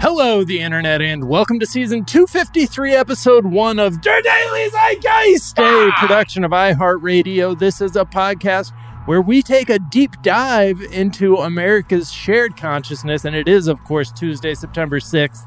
Hello, the internet, and welcome to season 253, episode one of Der Daily Zeitgeist, a ah! production of iHeartRadio. This is a podcast where we take a deep dive into America's shared consciousness, and it is, of course, Tuesday, September 6th.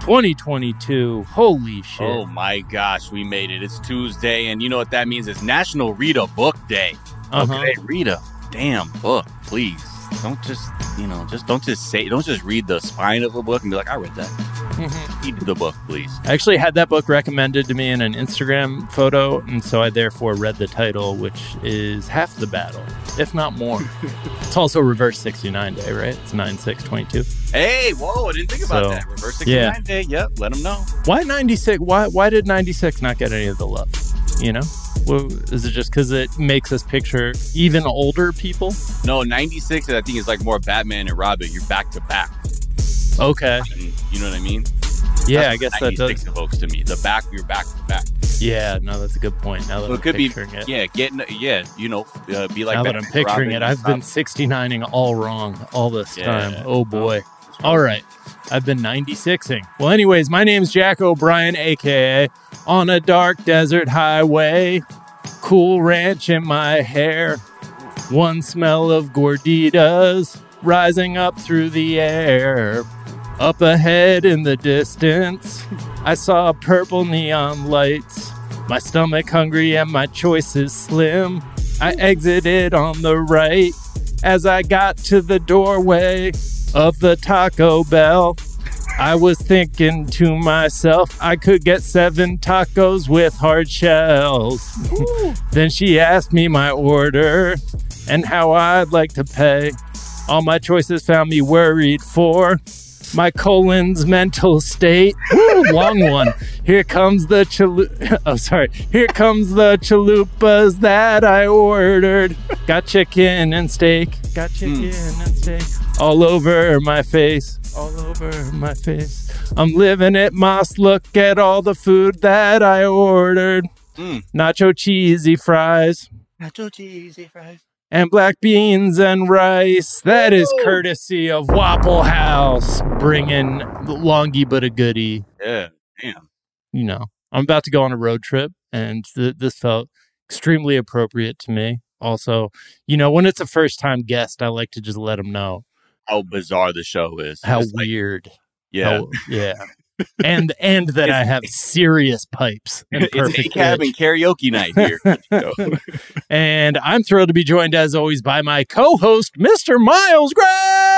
2022. Holy shit. Oh my gosh, we made it. It's Tuesday, and you know what that means? It's National Read a Book Day. Uh-huh. Okay, read a damn book, please don't just you know just don't just say don't just read the spine of a book and be like I read that. Mm-hmm. Read the book, please. I actually had that book recommended to me in an Instagram photo, and so I therefore read the title, which is half the battle, if not more. it's also reverse 69 day, right? It's 9 6 22. Hey, whoa, I didn't think about so, that. Reverse 69 yeah. day. Yep, let them know. Why 96? Why, why did 96 not get any of the love? You know? Well, is it just because it makes us picture even older people? No, 96, I think, is like more Batman and Robin. You're back to back. Okay. You know what I mean? Yeah, that's I guess that does. evokes to me. The back, you're back to back. Yeah, no, that's a good point. Now that it could be, it. yeah, getting, yeah, you know, uh, be like now that I'm picturing Robin it, I've been 69ing all wrong all this yeah. time. Oh boy. All right. I've been 96ing. Well, anyways, my name's Jack O'Brien, aka On a Dark Desert Highway. Cool ranch in my hair. One smell of gorditas rising up through the air. Up ahead in the distance, I saw purple neon lights. My stomach hungry and my choices slim. I exited on the right as I got to the doorway of the Taco Bell. I was thinking to myself, I could get seven tacos with hard shells. then she asked me my order and how I'd like to pay. All my choices found me worried for my colon's mental state. long one. Here comes the chalupa. Oh, sorry. Here comes the chalupas that I ordered. Got chicken and steak. Got chicken mm. and steak all over my face. All over my face. I'm living it, Moss. Look at all the food that I ordered. Mm. Nacho cheesy fries. Nacho cheesy fries and black beans and rice. That is courtesy of Waffle House, bringing the longy but a goodie. Yeah, damn. You know, I'm about to go on a road trip, and th- this felt extremely appropriate to me. Also, you know, when it's a first time guest, I like to just let them know how bizarre the show is. How weird. Like, yeah. How, yeah. and and that I have serious pipes and it's perfect a cabin pitch. karaoke night here. And I'm thrilled to be joined as always by my co-host, Mr. Miles Gray.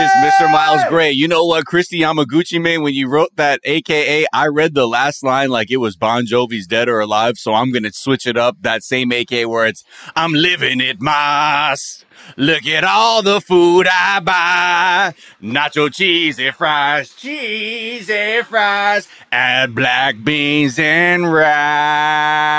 It's Mr. Miles Gray. You know what, Kristi Yamaguchi, man, when you wrote that AKA, I read the last line like it was Bon Jovi's Dead or Alive. So I'm going to switch it up. That same AKA where it's, I'm living it, mas. Look at all the food I buy. Nacho cheesy fries, cheesy fries. Add black beans and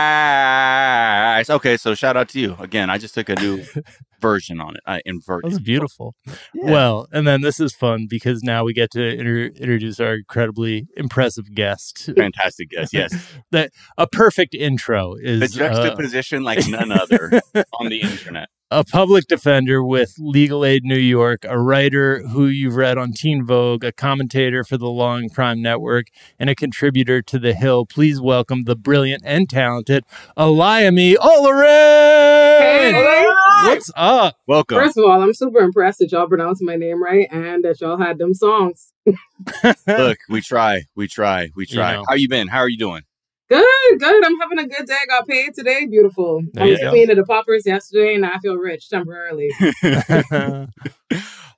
rice. Okay, so shout out to you. Again, I just took a new version on it. I That inverted. was beautiful. Yeah. Well, and then this is fun because now we get to inter- introduce our incredibly impressive guest. Fantastic guest, Yes. that a perfect intro The is uh, juxtaposition like none other on the internet. A public defender with Legal Aid New York, a writer who you've read on Teen Vogue, a commentator for the Law and Crime Network, and a contributor to The Hill. Please welcome the brilliant and talented Olayemi Olurin. Hey. What's up? Welcome. First of all, I'm super impressed that y'all pronounced my name right and that y'all had them songs. Look, we try, we try, we You try. know. How you been? How are you doing? Good, good. I'm having a good day. I got paid today. Beautiful. There I you was go. cleaning the poppers yesterday and I feel rich temporarily.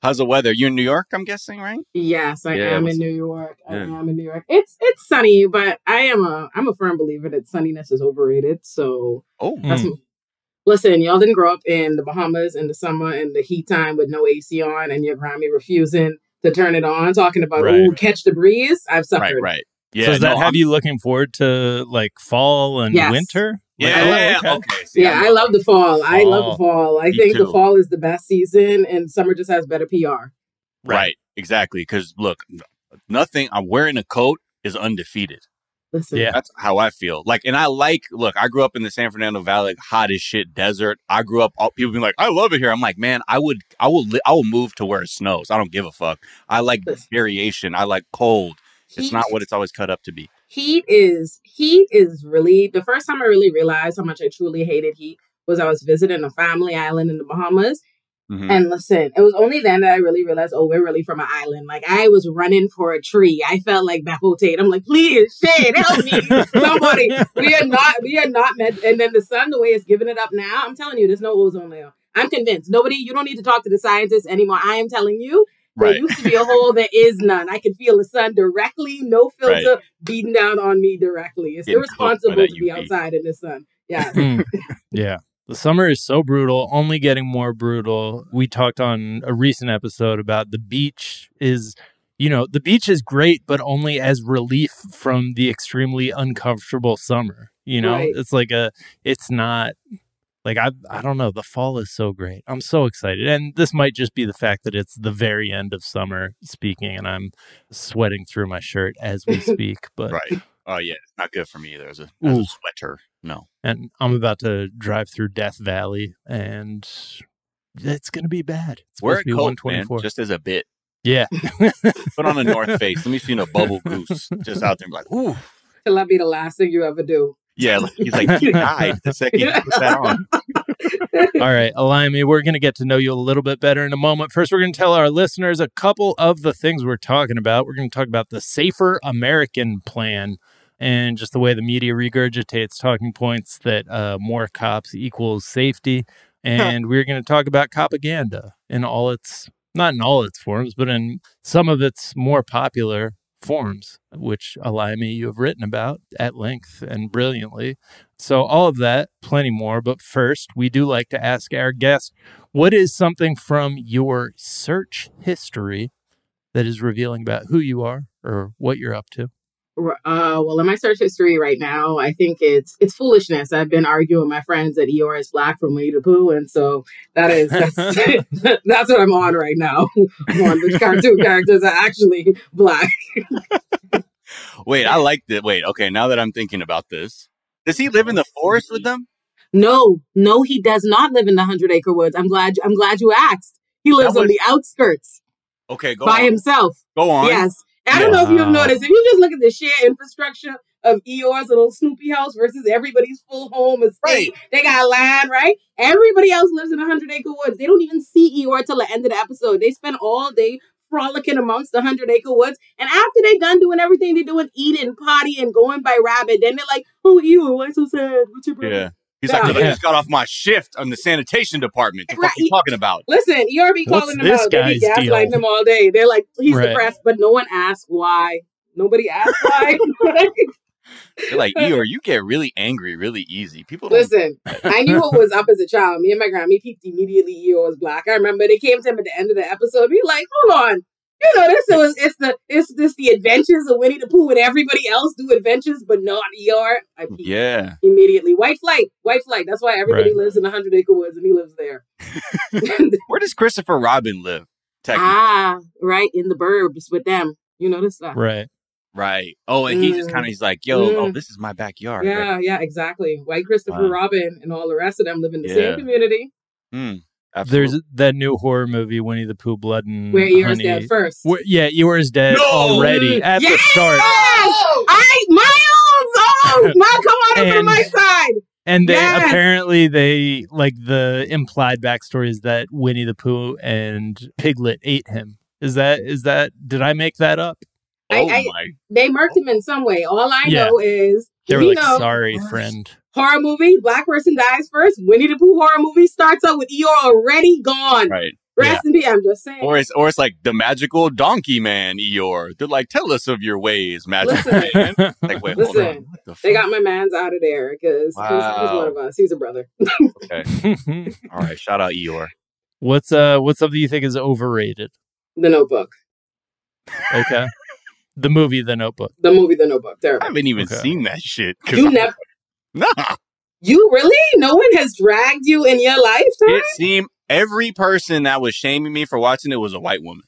How's the weather? You're in New York, I'm guessing, right? yes, I Yeah, am in New York. I Yeah. am in New York. It's it's sunny, but I am a I'm a firm believer that sunniness is overrated. So Oh, that's Mm. listen, y'all didn't grow up in the Bahamas in the summer in the heat time with no AC on and your Grammy refusing to turn it on, talking about Right. ooh, catch the breeze. I've right, suffered. right. Yeah. so does that no, have I'm- you looking forward to like fall and Yes. winter? Like, Yeah. oh, okay. okay. See, Yeah, I'm- I love the fall. I love Fall. the fall. I Me think the fall is the best season, and summer just has better PR. Right. Exactly. Because look, nothing. I'm wearing a coat is undefeated. Listen, Yeah. That's how I feel. Like, and I like. Look, I grew up in the San Fernando Valley, hot as shit desert. I grew up. All, people being like, "I love it here." I'm like, man, I would, I will, I will move to where it snows. I don't give a fuck. I like Listen. variation. I like cold. It's Heat- not what it's always cut up to be. heat is heat is really the first time I really realized how much I truly hated heat was I was visiting a family island in the Bahamas. Mhm. And listen, it was only then that I really realized, oh, we're really from an island. Like I was running for a tree. I felt like Bethel Tate. I'm like, please, shade, help me, somebody. We are not, we are not meant. And then the sun, the way it's giving it up now, I'm telling you, there's no ozone layer. I'm convinced. Nobody, you don't need to talk to the scientists anymore. I am telling you, there used to be a hole, there is none. I can feel the sun directly, no filter, Right. beating down on me directly. It's Getting irresponsible to be UV. outside in the sun. Yeah. Mm. yeah. The summer is so brutal, only getting more brutal. We talked on a recent episode about the beach is, you know, the beach is great, but only as relief from the extremely uncomfortable summer. You know, Right. it's like a, it's not like I, I don't know. The fall is so great. I'm so excited, and this might just be the fact that it's the very end of summer speaking, and I'm sweating through my shirt as we speak. But Right. Oh yeah, it's not good for me either. As a, as a sweater, no. and I'm about to drive through Death Valley, and it's gonna be bad. It's Wear supposed a to be coat, 124. man, just as a bit. yeah, Put on a North Face. Let me see a bubble goose just out there. and be like, ooh, Till that be the last thing you ever do. Yeah. like- He's like, he died the second you put that on. All right, Olayemi, we're going to get to know you a little bit better in a moment. First, we're going to tell our listeners a couple of the things we're talking about. We're going to talk about the Safer American Plan and just the way the media regurgitates talking points that uh, more cops equals safety. And we're going to talk about propaganda in all its, not in all its forms, but in some of its more popular forms, which Olayemi, you have written about at length and brilliantly. So, all of that, plenty more. But first, we do like to ask our guests what is something from your search history that is revealing about who you are or what you're up to? Uh, well, in my search history right now, I think it's it's foolishness. I've been arguing with my friends that Eeyore is black from Winnie the Pooh, and so that is that's, that's what I'm on right now. I'm on which cartoon characters are actually black. Wait, I like that. Wait, okay. Now that I'm thinking about this, does he live in the forest with them? No, no, he does not live in the Hundred Acre Woods. I'm glad. I'm glad you asked. He lives That on the outskirts Okay, go by on. himself. Go on. Yes. I don't know if you've noticed. If you just look at the sheer infrastructure of Eeyore's little Snoopy house versus everybody's full home estate, Right. they got land, right? Everybody else lives in a hundred acre woods. They don't even see Eeyore till the end of the episode. They spend all day frolicking amongst the hundred acre woods. And after they done doing everything they doing, eating, potty, and going by rabbit, then they're like, "Oh, you, why so sad? What's your problem?" Yeah. He's Yeah. like, I just got off my shift on the sanitation department. The fuck Right. you talking about? Listen, ERB What's calling them this out. They be guy's deal? gaslighting him all day. They're like, he's Right. depressed, but no one asked why. Nobody asked why. They're like, Eeyore, you get really angry really easy. People don't. Listen, I knew what was up as a child. Me and my grandma we peeped immediately. Eeyore was black. I remember they came to him at the end of the episode. Be like, hold on. You know, this was it's the it's this the adventures of Winnie the Pooh and everybody else do adventures, but not Eeyore. I peeped Yeah. immediately. White flight, white flight. That's why everybody Right. lives in the hundred acre woods and he lives there. Where does Christopher Robin live? Technically. ah, right in the burbs with them. You notice that? Right. Right. Oh, and he just Mm. kind of he's like, yo, oh, Mm. this is my backyard. Yeah, yeah, exactly. White Christopher Wow. Robin and all the rest of them live in the Yeah. same community Hmm. Absolutely. There's that new horror movie, Winnie the Pooh, Blood and where Eeyore's Honey. dead first. Where- yeah, Eeyore's dead No! already at the Yes! start. I Miles! Oh, my come on over to And- my side. And they Yes! apparently they like the implied backstory is that Winnie the Pooh and Piglet ate him. Is that is that did I make that up? oh I- I- my. They murked him in some way. All I Yeah. know is They were like, know sorry, friend. Horror movie, black person dies first. Winnie the Pooh horror movie starts out with Eeyore already gone. Right. Rest in peace. I'm just saying. Or it's or it's like the magical donkey man, Eeyore. They're like, tell us of your ways, magic Listen. man. Like, wait, hold on. Listen, What the they got my man's out of there because he's, he's one of us. He's a brother. Okay. All right. Shout out Eeyore. what's uh what's something you think is overrated? The Notebook, Okay. the movie The Notebook. the movie, The Notebook. I haven't even Okay. seen that shit. You I'm- never. Nah. You really? No one has dragged you in your lifetime? It seemed every person that was shaming me for watching it was a white woman.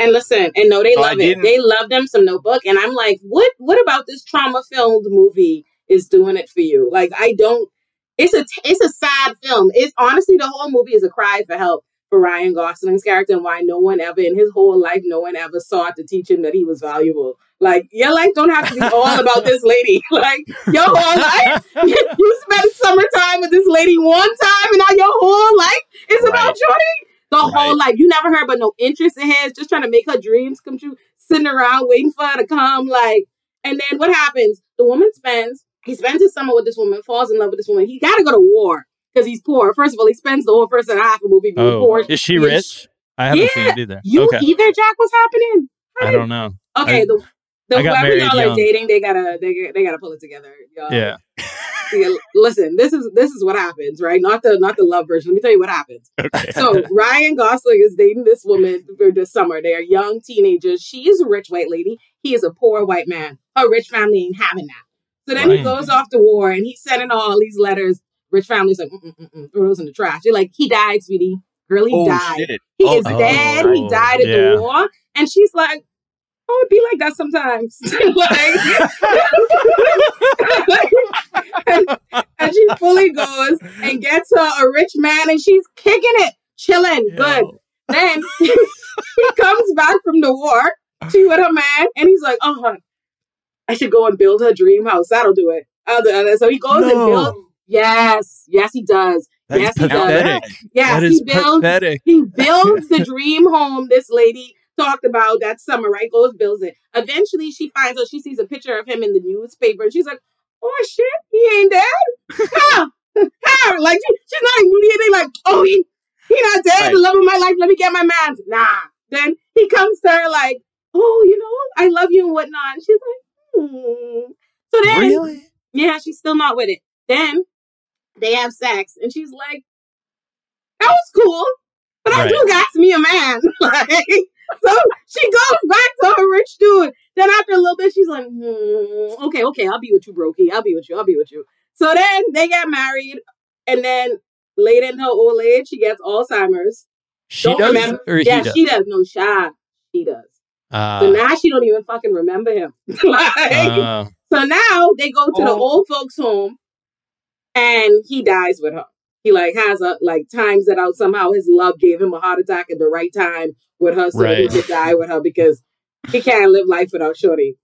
And listen, and no, they So love it. They love them some notebook. And I'm like, what what about this trauma filled movie is doing it for you? Like I don't it's a it's a sad film. It's honestly the whole movie is a cry for help for Ryan Gosling's character and why no one ever in his whole life, no one ever sought to teach him that he was valuable. Like your life don't have to be all about this lady. Like your whole life, you spent summertime with this lady one time, and now your whole life is about Right. Shorty. The whole life, you never heard but no interest in his, just trying to make her dreams come true, sitting around waiting for her to come. Like, and then what happens? The woman spends, he spends his summer with this woman, falls in love with this woman. He got to go to war because he's poor. First of all, he spends the whole first and a half of the movie being Oh, poor. is she rich? I haven't seen it either. You okay. either, Jack? What's happening? I don't know. Okay, I- the the I got whoever y'all are dating, they gotta they, they gotta pull it together. Y'all. Yeah. Listen, this is this is what happens, right? Not the not the love version. Let me tell you what happens. Okay. So Ryan Gosling is dating this woman for this summer. They are young teenagers. She is a rich white lady. He is a poor white man. Her rich family ain't having that. So then he goes off to war and he's sending all these letters. Rich family's like, mm, mm, mm, throw those in the trash. They're like, he died, sweetie. Girl, he oh died. shit. He Oh, is oh, dead. He oh, died at yeah. the war. And she's like, oh, it'd be like that sometimes. like, and, and she fully goes and gets her a rich man and she's kicking it, chilling, good. Then he comes back from the war, she with her man, and he's like, oh, I should go and build her dream house. That'll do it. It. So he goes and builds. Yes, yes, he does. That's yes, he does. Yes, he builds pathetic. he builds the dream home this lady talked about that summer, right? Goes, builds it. Eventually, she finds out, she sees a picture of him in the newspaper, and she's like, oh shit, he ain't dead? How? How? Like, she, she's not immediately like, oh, he, he not dead, Right. the love of my life, let me get my man. Nah. Then he comes to her like, oh, you know, I love you and whatnot. And she's like, hmm. So then, Really? yeah, she's still not with it. Then they have sex, and she's like, "That was cool, but I Right. do got me a man." like, so she goes back to her rich dude. Then after a little bit, she's like, hmm, "Okay, okay, I'll be with you, Brokey. I'll be with you. I'll be with you." So then they get married, and then later in her old age, she gets Alzheimer's. She Don't does, remember- yeah, does. she does. No, Sha, she does. Ah, So now she don't even fucking remember him. like, ah, so now they go to the Oh. old folks' home, and he dies with her. He like has a like times that out somehow his love gave him a heart attack at the right time with her, so that he Right. could die with her because he can't live life without Shorty.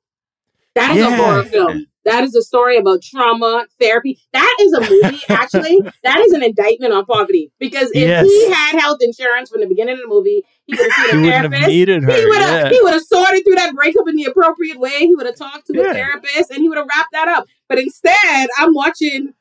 That is a horror film. That is a story about trauma, therapy. That is a movie, actually. that is an indictment on poverty. Because if Yes. he had health insurance from the beginning of the movie, he would have seen a therapist. needed her. He would have yeah. he would have sorted through that breakup in the appropriate way. He would have talked to Yeah. a therapist and he would have wrapped that up. But instead, I'm watching.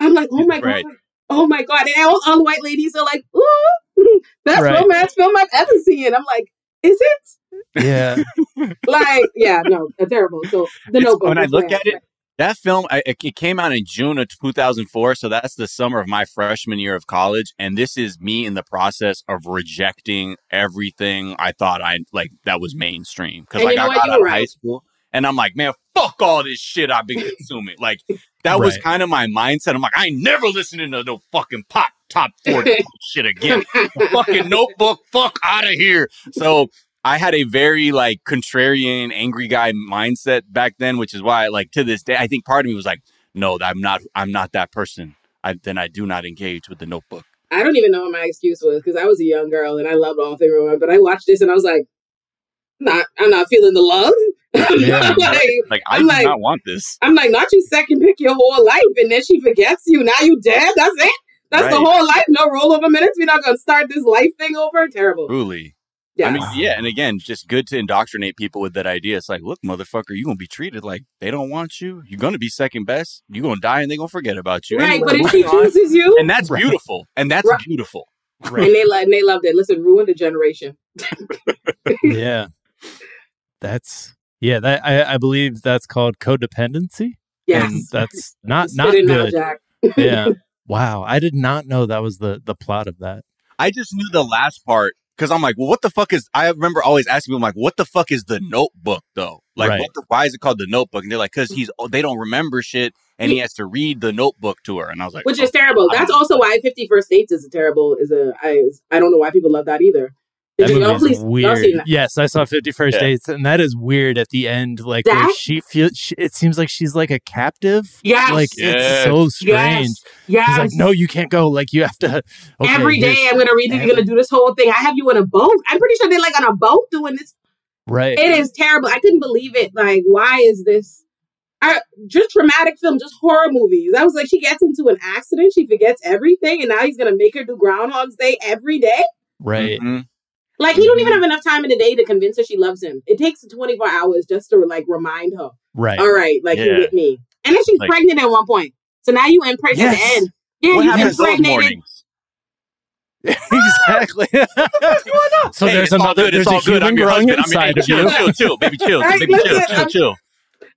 I'm like, oh my Right. god, oh my god, and all, all the white ladies are like, ooh, best Right. romance film I've ever seen. I'm like, is it? yeah. Like, yeah, no, terrible. So the It's- Notebook. when I look at it. That film, I, it it came out in June of 2004, so that's the summer of my freshman year of college, and this is me in the process of rejecting everything I thought I like that was mainstream because like I got out were of high school, and I'm like, man, fuck all this shit I've been consuming. like that was kind of my mindset. I'm like, I ain't never listening to no fucking pop top 40 shit again. fucking Notebook, fuck out of here. So I had a very like contrarian, angry guy mindset back then, which is why, like to this day, I think part of me was like, no, I'm not. I'm not that person. I, then I do not engage with the Notebook. I don't even know what my excuse was because I was a young girl and I loved all three of them. But I watched this and I was like, not, I'm not feeling the love. I'm Yeah. like, Like I I'm do like- not want this. I'm like, not you second pick your whole life and then she forgets you. Now you dead. That's it. That's the whole life. No rollover minutes. We're not gonna start this life thing over. Terrible. Truly. Yeah. I mean, yeah, and again, just good to indoctrinate people with that idea. It's like, look, motherfucker, you're gonna be treated like they don't want you. You're gonna be second best. You're gonna die, and they're gonna forget about you. right. Anyway, But if she chooses you, and that's Right. beautiful, and that's Right. beautiful. and they lo- and they loved it. Listen, ruined a generation. yeah. That's yeah, that I, I believe that's called codependency. Yes. And that's not not it now, good. Yeah. Wow. I did not know that was the the plot of that. I just knew the last part because I'm like, well, what the fuck is? I remember always asking people, I'm like, what the fuck is the Notebook though? Like, Right. what the, why is it called the Notebook? And they're like, because he's they don't remember shit, and he has to read the Notebook to her. And I was like, Which oh, is terrible. That's also why Fifty First Dates is a terrible. Is a I I don't know why people love that either. That Did movie is please- y'all seen weird. Yes, I saw Fifty First Yeah. Dates, and that is weird at the end. Like where she feels, she, it seems like she's like a captive. Yes. Like it's so strange. Yeah, He's Yes. like, no, you can't go. Like you have to. Okay, Every day I'm gonna read it. You're gonna do this whole thing. I have you on a boat. I'm pretty sure they're like on a boat doing this. right. It is terrible. I couldn't believe it. Like, why is this? I, just traumatic film, just horror movies. I was like, she gets into an accident, she forgets everything, and now he's gonna make her do Groundhog's Day every day. Right. mhm. Like, he don't even mm-hmm. have enough time in the day to convince her she loves him. It takes 24 hours just to like remind her. Right. All right, like you Yeah. with me. And then she's Like- pregnant at one point. So now you impregnate at Yes. the end. Yeah, what you happens those impregnated. exactly. so Hey, there's it's another. good, it's There's a all good. I'm human your growing husband. I mean, inside hey, of chill, you. chill, chill, baby, chill, Right, baby, chill, listen, chill, I'm- chill.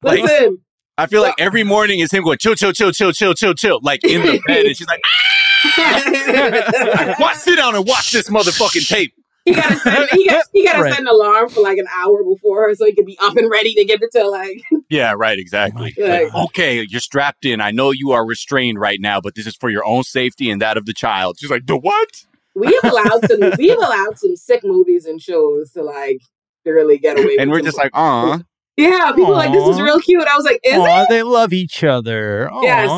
Like, Listen, I feel like every morning is him going chill, chill, chill, chill, chill, chill, chill, like in the bed, and she's like, ah! he "Watch, sit down and watch this motherfucking tape." Gotta send, he got he gotta Right. set an alarm for like an hour before her so he could be up and ready to get it to like Yeah, right, exactly. Like, okay, you're strapped in. I know you are restrained right now, but this is for your own safety and that of the child. She's like, the what? we have allowed some we have allowed some sick movies and shows to like to really get away And we're just like, aw. Yeah, people are like this is real cute. I was like, is it? They love each other. Aw. Yes.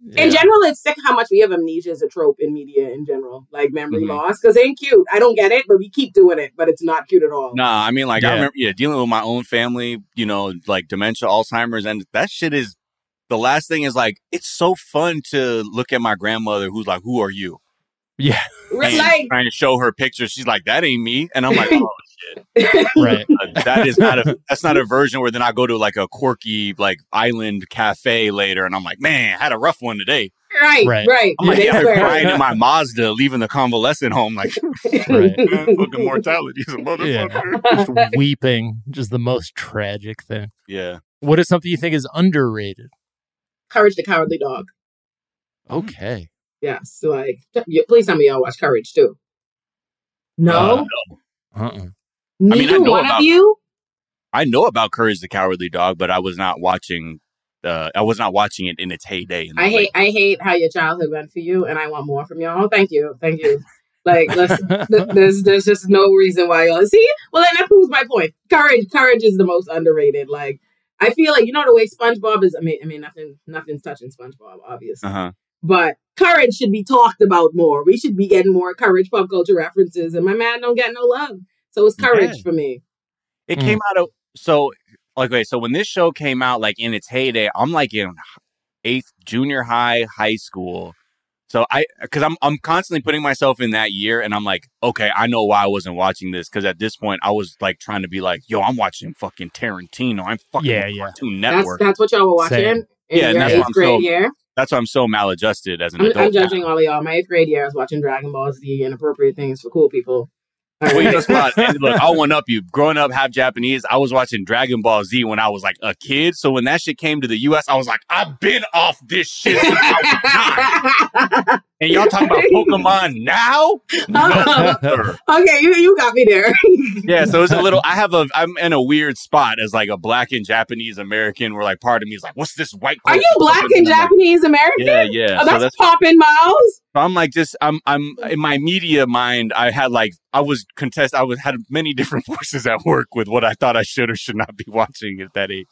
Yeah. In general, it's sick how much we have amnesia as a trope in media in general, like memory Mhm. loss, because it ain't cute. I don't get it, but we keep doing it, but it's not cute at all. Nah, I mean, like, Yeah. I remember, yeah, dealing with my own family, you know, like dementia, Alzheimer's, and that shit is the last thing is like, it's so fun to look at my grandmother who's like, who are you? Yeah. We're And like, trying to show her pictures. She's like, that ain't me. And I'm like, oh, Right. Uh, that is not a that's not a version where then I go to like a quirky like island cafe later and I'm like, man, I had a rough one today. right, Right. right. I'm like, yeah, crying in my Mazda, leaving the convalescent home, like Right. man, fucking mortality is a motherfucker. Just weeping, just the most tragic thing. Yeah. What is something you think is underrated? Courage the Cowardly Dog. Okay. Yes, like please tell me y'all watch Courage too. No, Uh, uh-uh. Neither mean, I know one about- of you. I know about Courage the Cowardly Dog, but I was not watching uh I was not watching it in its heyday. In I hate, late- I hate how your childhood went for you, and I want more from y'all. Thank you, thank you. Like, there's, there's just no reason why y'all see. Well, then that proves my point. Courage, courage is the most underrated. Like, I feel like you know the way SpongeBob is. I mean, I mean, nothing, nothing's touching SpongeBob, obviously. uh-huh. But courage should be talked about more. We should be getting more courage pop culture references, and my man don't get no love. So it was courage Yeah. for me. It Mm. came out of so like, okay, so when this show came out, like in its heyday, I'm like in eighth junior high, high school. So I, because I'm, I'm constantly putting myself in that year, and I'm like, okay, I know why I wasn't watching this because at this point I was like trying to be like, yo, I'm watching fucking Tarantino. I'm fucking Yeah, yeah. Cartoon That's Network. that's what y'all were watching Same. in Yeah, your that's why eighth I'm grade so- year. That's why I'm so maladjusted as an I'm, adult. I'm judging all of y'all. My eighth grade year, I was watching Dragon Ball Z, inappropriate things for cool people. Well, you know, Spot, look, I'll one up you. Growing up half Japanese, I was watching Dragon Ball Z when I was like a kid. So when that shit came to the US, I was like, I've been off this shit. I and y'all talking about Pokemon now? Uh-huh. No, sir. okay, you you got me there. yeah, so it's a little. I have a. I'm in a weird spot as like a black and Japanese American. Where like part of me is like, what's this white? Are you black and I'm like, Japanese American? Yeah, yeah. Oh, so that's, that's. popping, Miles. I'm like just. I'm. I'm in my media mind. I had like. I was contest. I was had many different forces at work with what I thought I should or should not be watching at that age.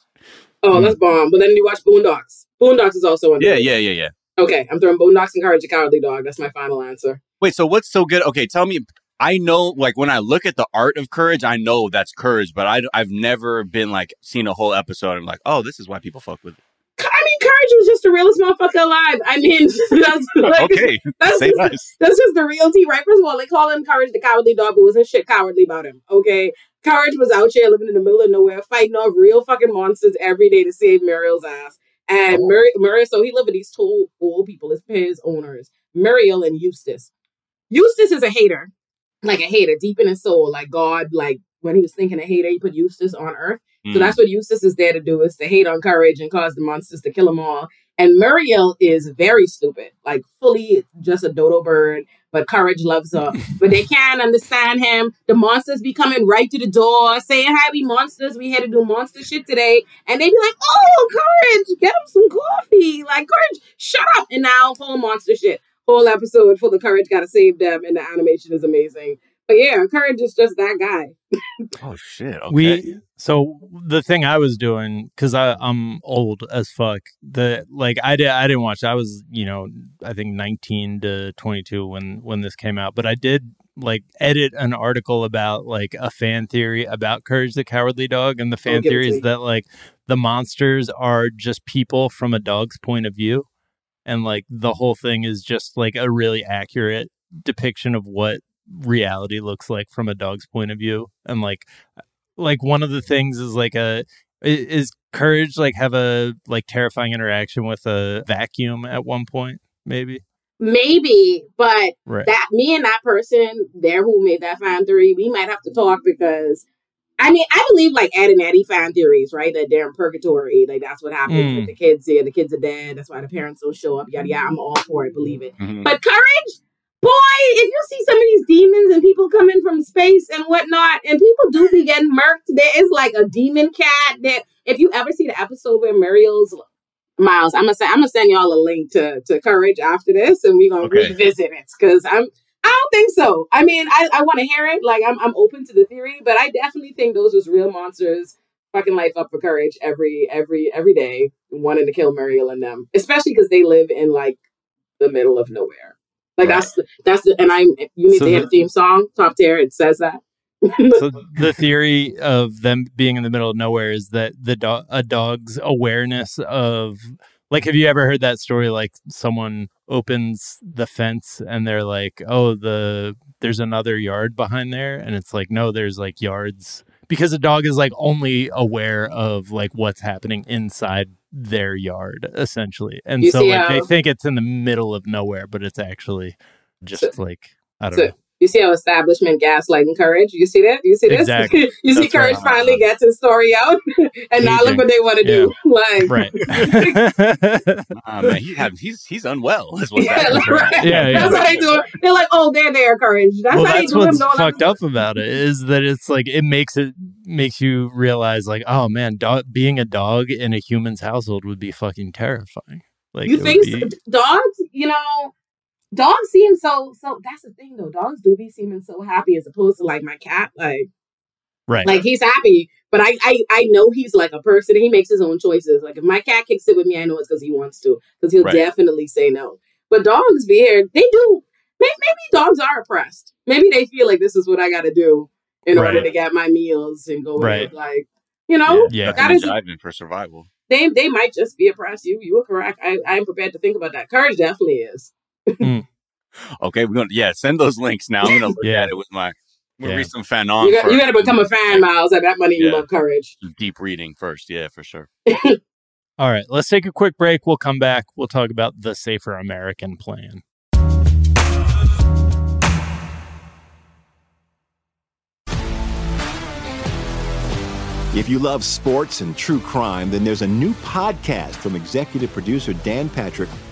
Oh, hmm. that's bomb. But then you watch Boondocks. Boondocks is also on. Yeah, yeah, yeah, yeah. Okay, I'm throwing Boondocks and Courage the Cowardly Dog. That's my final answer. Wait, so what's so good? Okay, tell me. I know, like when I look at the art of courage, I know that's courage, but I, I've never been like seen a whole episode and like, oh, this is why people fuck with it. I mean, Courage was just the realest motherfucker alive. I mean, that's like, okay, that's just, less. that's just the realty, right? First of all, they call him Courage the Cowardly Dog, but wasn't shit cowardly about him. Okay, Courage was out here living in the middle of nowhere, fighting off real fucking monsters every day to save Muriel's ass. And Oh. Mur- Muriel, so he lived with these two old people, his his owners, Muriel and Eustace. Eustace is a hater, like a hater, deep in his soul, like God, like when he was thinking a hater, he put Eustace on Earth. So Mm. that's what Eustace is there to do, is to hate on courage and cause the monsters to kill them all. And Muriel is very stupid, like fully just a dodo bird, but courage loves her. but they can't understand him. The monsters be coming right to the door, saying, Hi, we monsters. We had to do monster shit today. And they be like, Oh, courage, get him some coffee. Like, courage, shut up. And now, whole monster shit. Whole episode full of courage, gotta save them. And the animation is amazing. But yeah, courage is just that guy. oh shit. Okay. We so the thing I was doing because I I'm old as fuck. The like I did I didn't watch. I was you know I think 19 to 22 when when this came out, but I did like edit an article about like a fan theory about Courage the Cowardly Dog, and the fan theory is that like the monsters are just people from a dog's point of view, and like the whole thing is just like a really accurate depiction of what reality looks like from a dog's point of view and like like one of the things is like a is courage like have a like terrifying interaction with a vacuum at one point maybe Maybe, but right that me and that person there who made that fan theory, we might have to talk because I mean I believe like Ed and Eddie fan theories, right? That they're in purgatory, like that's what happens Mm. with the kids here. The kids are dead. That's why the parents don't show up. Yada yada. I'm all for it. Believe it. Mhm. But courage, boy, if you see some of these demons and people coming from space and whatnot, and people do be getting murked, there is like a demon cat that if you ever see the episode where Muriel's Miles, I'm gonna send I'm gonna send y'all a link to to Courage after this, and we're gonna Okay. revisit it because I'm I don't think so. I mean, I, I want to hear it. Like I'm I'm open to the theory, but I definitely think those was real monsters fucking life up for Courage every every every day, wanting to kill Muriel and them, especially because they live in like the middle of nowhere. Like Right. that's the, that's the and I you need So to hear the- the theme song top tier. It says that. so the theory of them being in the middle of nowhere is that the do- a dog's awareness of like have you ever heard that story like someone opens the fence and they're like oh the there's another yard behind there and it's like no there's like yards because a dog is like only aware of like what's happening inside their yard essentially and You so like they think it's in the middle of nowhere but it's actually just like i don't So- know You see how establishment gaslighting courage? You see that? You see this? Exactly. you see That's right. courage finally gets his story out, and now look what they want to do. Like, right Ah, man, he have, he's he's unwell. Is what's yeah, happening. right. Yeah, yeah. That's how they do it. They're like, oh, they're there, courage. That's well, how that's they do what's it. No, fucked up about it is that it's like it makes it makes you realize like, oh man, dog, being a dog in a human's household would be fucking terrifying. Like You think be- dogs? You know, dogs seem so so. That's the thing, though. Dogs do be seeming so happy as opposed to like my cat. Like, right? like he's happy, but I I I know he's like a person. He makes his own choices. Like if my cat kicks it with me, I know it's because he wants to. Because he'll Right. definitely say no. But dogs be here. They do. Maybe, maybe dogs are oppressed. Maybe they feel like this is what I got to do in order to get my meals and go. Right. Right. Like You know, yeah, that is driving for survival. They they might just be oppressed. You you were correct. I I'm prepared to think about that. Courage definitely is. Mm. Okay, we're gonna yeah send those links now. I'm gonna look yeah. at it with my. We'll yeah. read some Fanon. You got, you got to become a fan, Miles. At that money, yeah. you love courage. Deep reading first, yeah, for sure. All right, let's take a quick break. We'll come back. We'll talk about the Safer American Plan. If you love sports and true crime, then there's a new podcast from executive producer Dan Patrick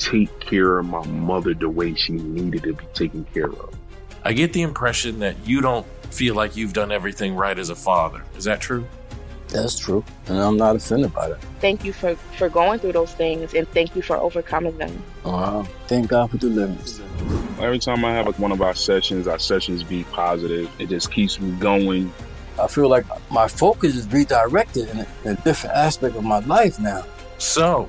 take care of my mother the way she needed to be taken care of. I get the impression that you don't feel like you've done everything right as a father. Is that true? That's true. And I'm not offended by that. Thank you for, for going through those things and thank you for overcoming them. Wow. Thank God for the deliverance. Every time I have like one of our sessions, our sessions be positive. It just keeps me going. I feel like my focus is redirected in a, in a different aspect of my life now. So,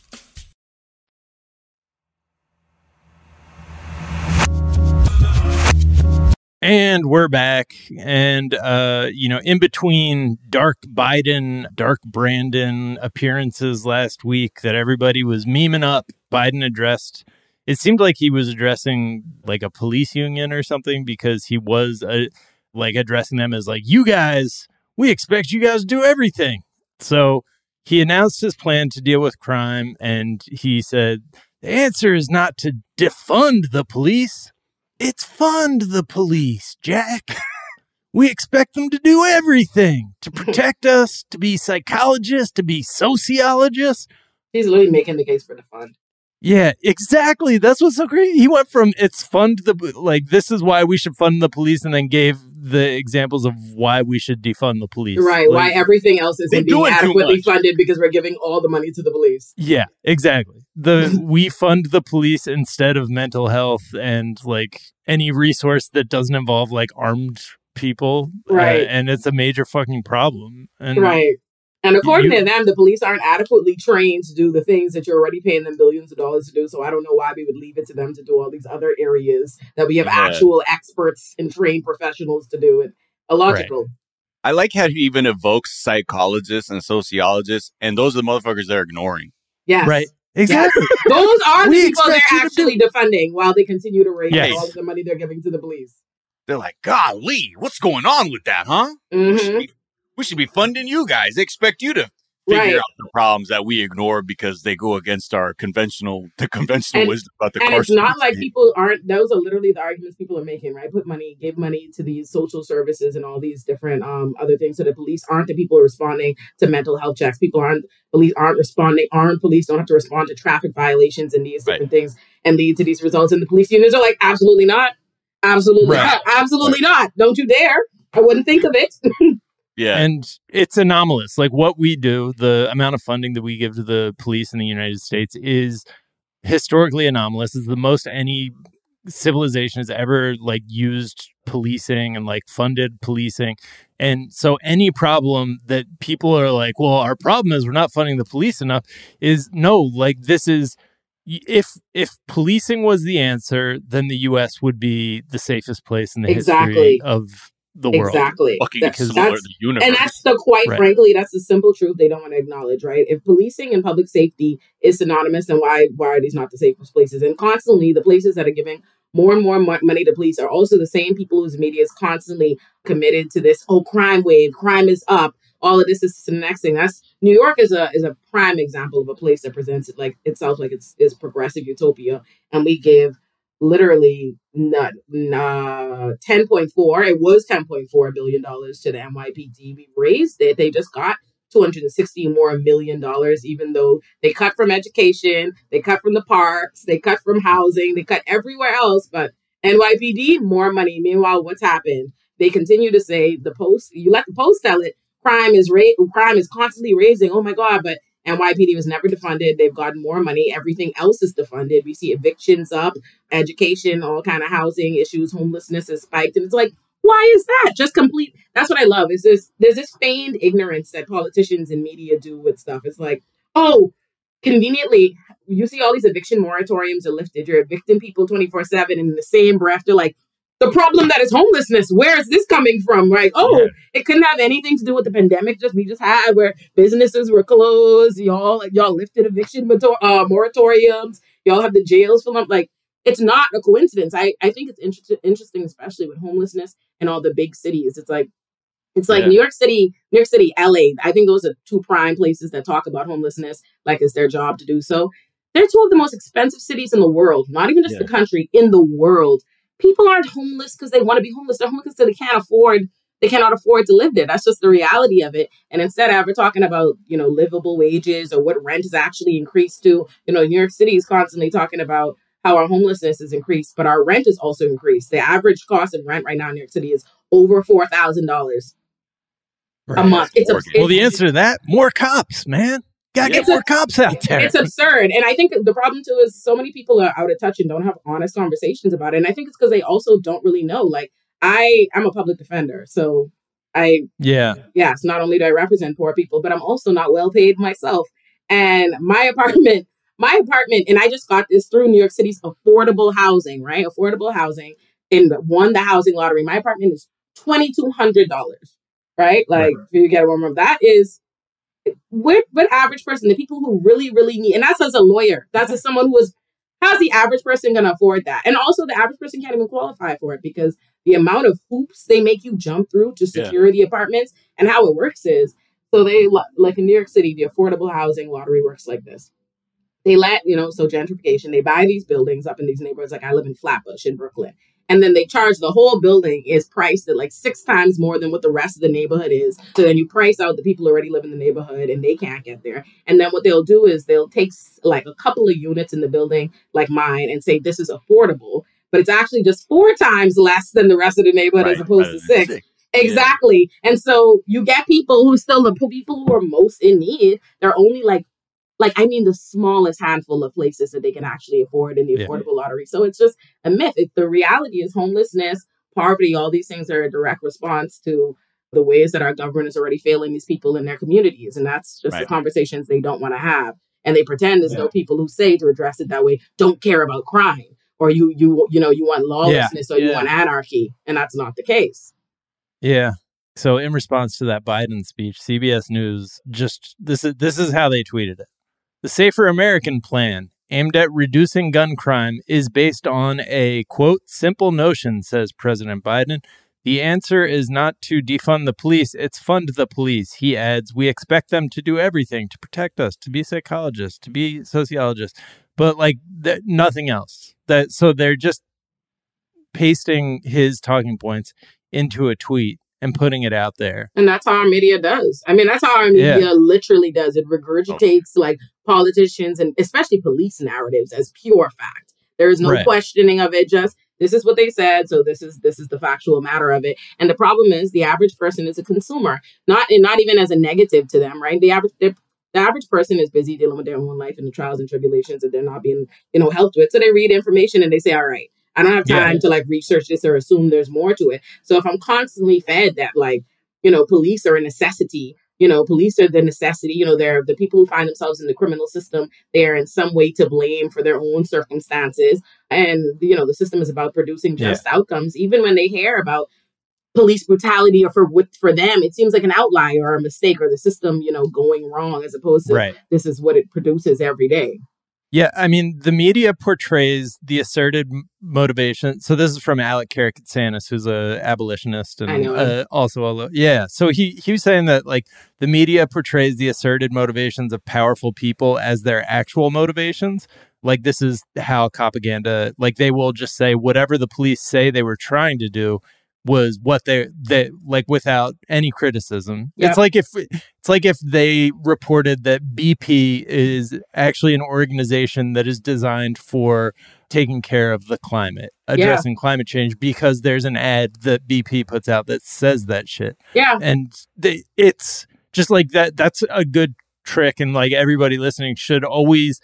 And we're back. And, uh, you know, in between Dark Biden, Dark Brandon appearances last week that everybody was memeing up, Biden addressed, it seemed like he was addressing like a police union or something because he was uh, like addressing them as like, you guys, we expect you guys to do everything. So he announced his plan to deal with crime. And he said, the answer is not to defund the police it's fund the police, Jack. we expect them to do everything to protect us, to be psychologists, to be sociologists. He's literally making the case for the fund. Yeah, exactly. That's what's so crazy. He went from it's fund the like this is why we should fund the police, and then gave the examples of why we should defund the police. Right. Like, why everything else isn't being adequately funded because we're giving all the money to the police. Yeah, exactly. The we fund the police instead of mental health and like any resource that doesn't involve like armed people. uh, Right. and it's a major fucking problem. And right. And according you- to them, the police aren't adequately trained to do the things that you're already paying them billions of dollars to do. So I don't know why we would leave it to them to do all these other areas that we have Yeah. actual experts and trained professionals to do it. Illogical. I like how he even evokes psychologists and sociologists, and those are the motherfuckers they're ignoring. Yes. Right. Yes. Exactly. Those are the people they're expect you actually defunding while they continue to raise Yes. all of the money they're giving to the police. They're like, golly, what's going on with that, huh? We, should be, we should be funding you guys. They expect you to figure Right. out the problems that we ignore because they go against our conventional, the conventional And- wisdom about the and it's not like people aren't those are literally the arguments people are making right? Put money give money to these social services and all these different um other things so the police aren't the people responding to mental health checks. People aren't police aren't responding aren't police don't have to respond to traffic violations and these different things and lead to these results. And the police unions are like absolutely not. Absolutely Right. not. Absolutely not. Don't you dare. I wouldn't think of it Yeah. And it's anomalous. Like what we do, the amount of funding that we give to the police in the United States is historically anomalous. Is the most any civilization has ever like used policing and like funded policing. And so any problem that people are like, well, our problem is we're not funding the police enough is no, like this is if if policing was the answer, then the US would be the safest place in the Exactly. history of the world. Exactly. Fucking That's- that's- the universe. And that's the quite Right. frankly, that's the simple truth they don't want to acknowledge, right? If policing and public safety is synonymous, then why why are these not the safest places? And constantly, the places that are giving more and more money to police are also the same people whose media is constantly committed to this oh crime wave, crime is up. All of this is the next thing. That's New York is a is a prime example of a place that presents it like itself like it's is progressive utopia, and we give literally not nah, 10.4 it was 10.4 billion dollars to the NYPD we raised it. They just got 260 more million dollars even though they cut from education they cut from the parks they cut from housing they cut everywhere else but NYPD more money. Meanwhile what's happened? They continue to say the post you let the post tell it. Crime is ra- crime is constantly raising. Oh my god but NYPD was never defunded. They've gotten more money. Everything else is defunded. We see evictions up, education, all kind of housing issues, homelessness has spiked, and it's like, why is that? Just complete. That's what I love. Is this there's this feigned ignorance that politicians and media do with stuff. It's like, oh, conveniently, you see all these eviction moratoriums are lifted. You're evicting people twenty four seven, and in the same breath, they're like. The problem that is homelessness. Where is this coming from? Right? Oh, it couldn't have anything to do with the pandemic. Just we just had where businesses were closed. Y'all, y'all lifted eviction motor- uh, moratoriums. Y'all have the jails full up. Like it's not a coincidence. I I think it's inter- interesting, especially with homelessness and all the big cities. It's like it's like Yeah. New York City, New York City, LA. I think those are two prime places that talk about homelessness like it's their job to do so. They're two of the most expensive cities in the world, not even just the country, in the world. People aren't homeless because they want to be homeless. They're homeless because they can't afford they cannot afford to live there. That's just the reality of it. And instead of we're talking about, you know, livable wages or what rent is actually increased to, you know, New York City is constantly talking about how our homelessness is increased, but our rent is also increased. The average cost of rent right now in New York City is over four thousand dollars a month. It's a well, the answer to that, more cops, man. Gotta get It's more a- cops out there. It's absurd. And I think the problem too is so many people are out of touch and don't have honest conversations about it. And I think it's because they also don't really know. Like I I'm a public defender. So I yeah. yes, not only do I represent poor people, but I'm also not well paid myself. And my apartment, my apartment, and I just got this through New York City's affordable housing, right? Affordable housing and won the housing lottery. My apartment is twenty two hundred dollars, right? Like if you get one room, that is what what average person, the people who really, really need, and that's as a lawyer, that's as someone who is how's the average person gonna afford that? And also the average person can't even qualify for it because the amount of hoops they make you jump through to Yeah. secure the apartments and how it works is so they like in New York City, the affordable housing lottery works like this. They let, you know, so gentrification, they buy these buildings up in these neighborhoods. Like I live in Flatbush in Brooklyn. And then they charge the whole building is priced at like six times more than what the rest of the neighborhood is. So then you price out the people who already live in the neighborhood and they can't get there. And then what they'll do is they'll take like a couple of units in the building, like mine, and say this is affordable, but it's actually just four times less than the rest of the neighborhood right, as opposed to six. six. Exactly. Yeah. And so you get people who still the people who are most in need, they're only like like I mean the smallest handful of places that they can actually afford in the yeah. affordable lottery. So it's just a myth. It, the reality is homelessness, poverty, all these things are a direct response to the ways that our government is already failing these people in their communities. And that's just right. the conversations they don't want to have. And they pretend as yeah. though people who say to address it that way don't care about crime or you you you know you want lawlessness yeah. or you want anarchy. And that's not the case. Yeah. So in response to that Biden speech, CBS News just this is this is how they tweeted it. The Safer American plan, aimed at reducing gun crime, is based on a quote, simple notion, says President Biden. The answer is not to defund the police, it's fund the police. He adds, We expect them to do everything to protect us, to be psychologists, to be sociologists, but like th- nothing else. That so they're just pasting his talking points into a tweet and putting it out there. And that's how our media does. I mean, that's how our media yeah. literally does. It regurgitates like politicians and especially police narratives as pure fact. There is no right. questioning of it. Just this is what they said, so this is this is the factual matter of it. And the problem is the average person is a consumer, not and not even as a negative to them, right? The average the average person is busy dealing with their own life and the trials and tribulations that they're not being, you know, helped with. So they read information and they say, all right, I don't have time yeah. to like research this or assume there's more to it. So if I'm constantly fed that like, you know, police are a necessity, you know, police are the necessity, you know, they're the people who find themselves in the criminal system, they're in some way to blame for their own circumstances. And, you know, the system is about producing just yeah. outcomes. Even when they hear about police brutality or for what for them it seems like an outlier or a mistake or the system you know going wrong as opposed to right. this is what it produces every day yeah, I mean, the media portrays the asserted motivation. So this is from Alec Karakatsanis, who's a abolitionist and uh, also a yeah. So he he was saying that like the media portrays the asserted motivations of powerful people as their actual motivations. Like this is how propaganda. Like they will just say whatever the police say they were trying to do was what they that like without any criticism. Yep. It's like if it's like if they reported that BP is actually an organization that is designed for taking care of the climate, addressing yeah. climate change because there's an ad that BP puts out that says that shit. Yeah. And they, it's just like that that's a good trick and like everybody listening should always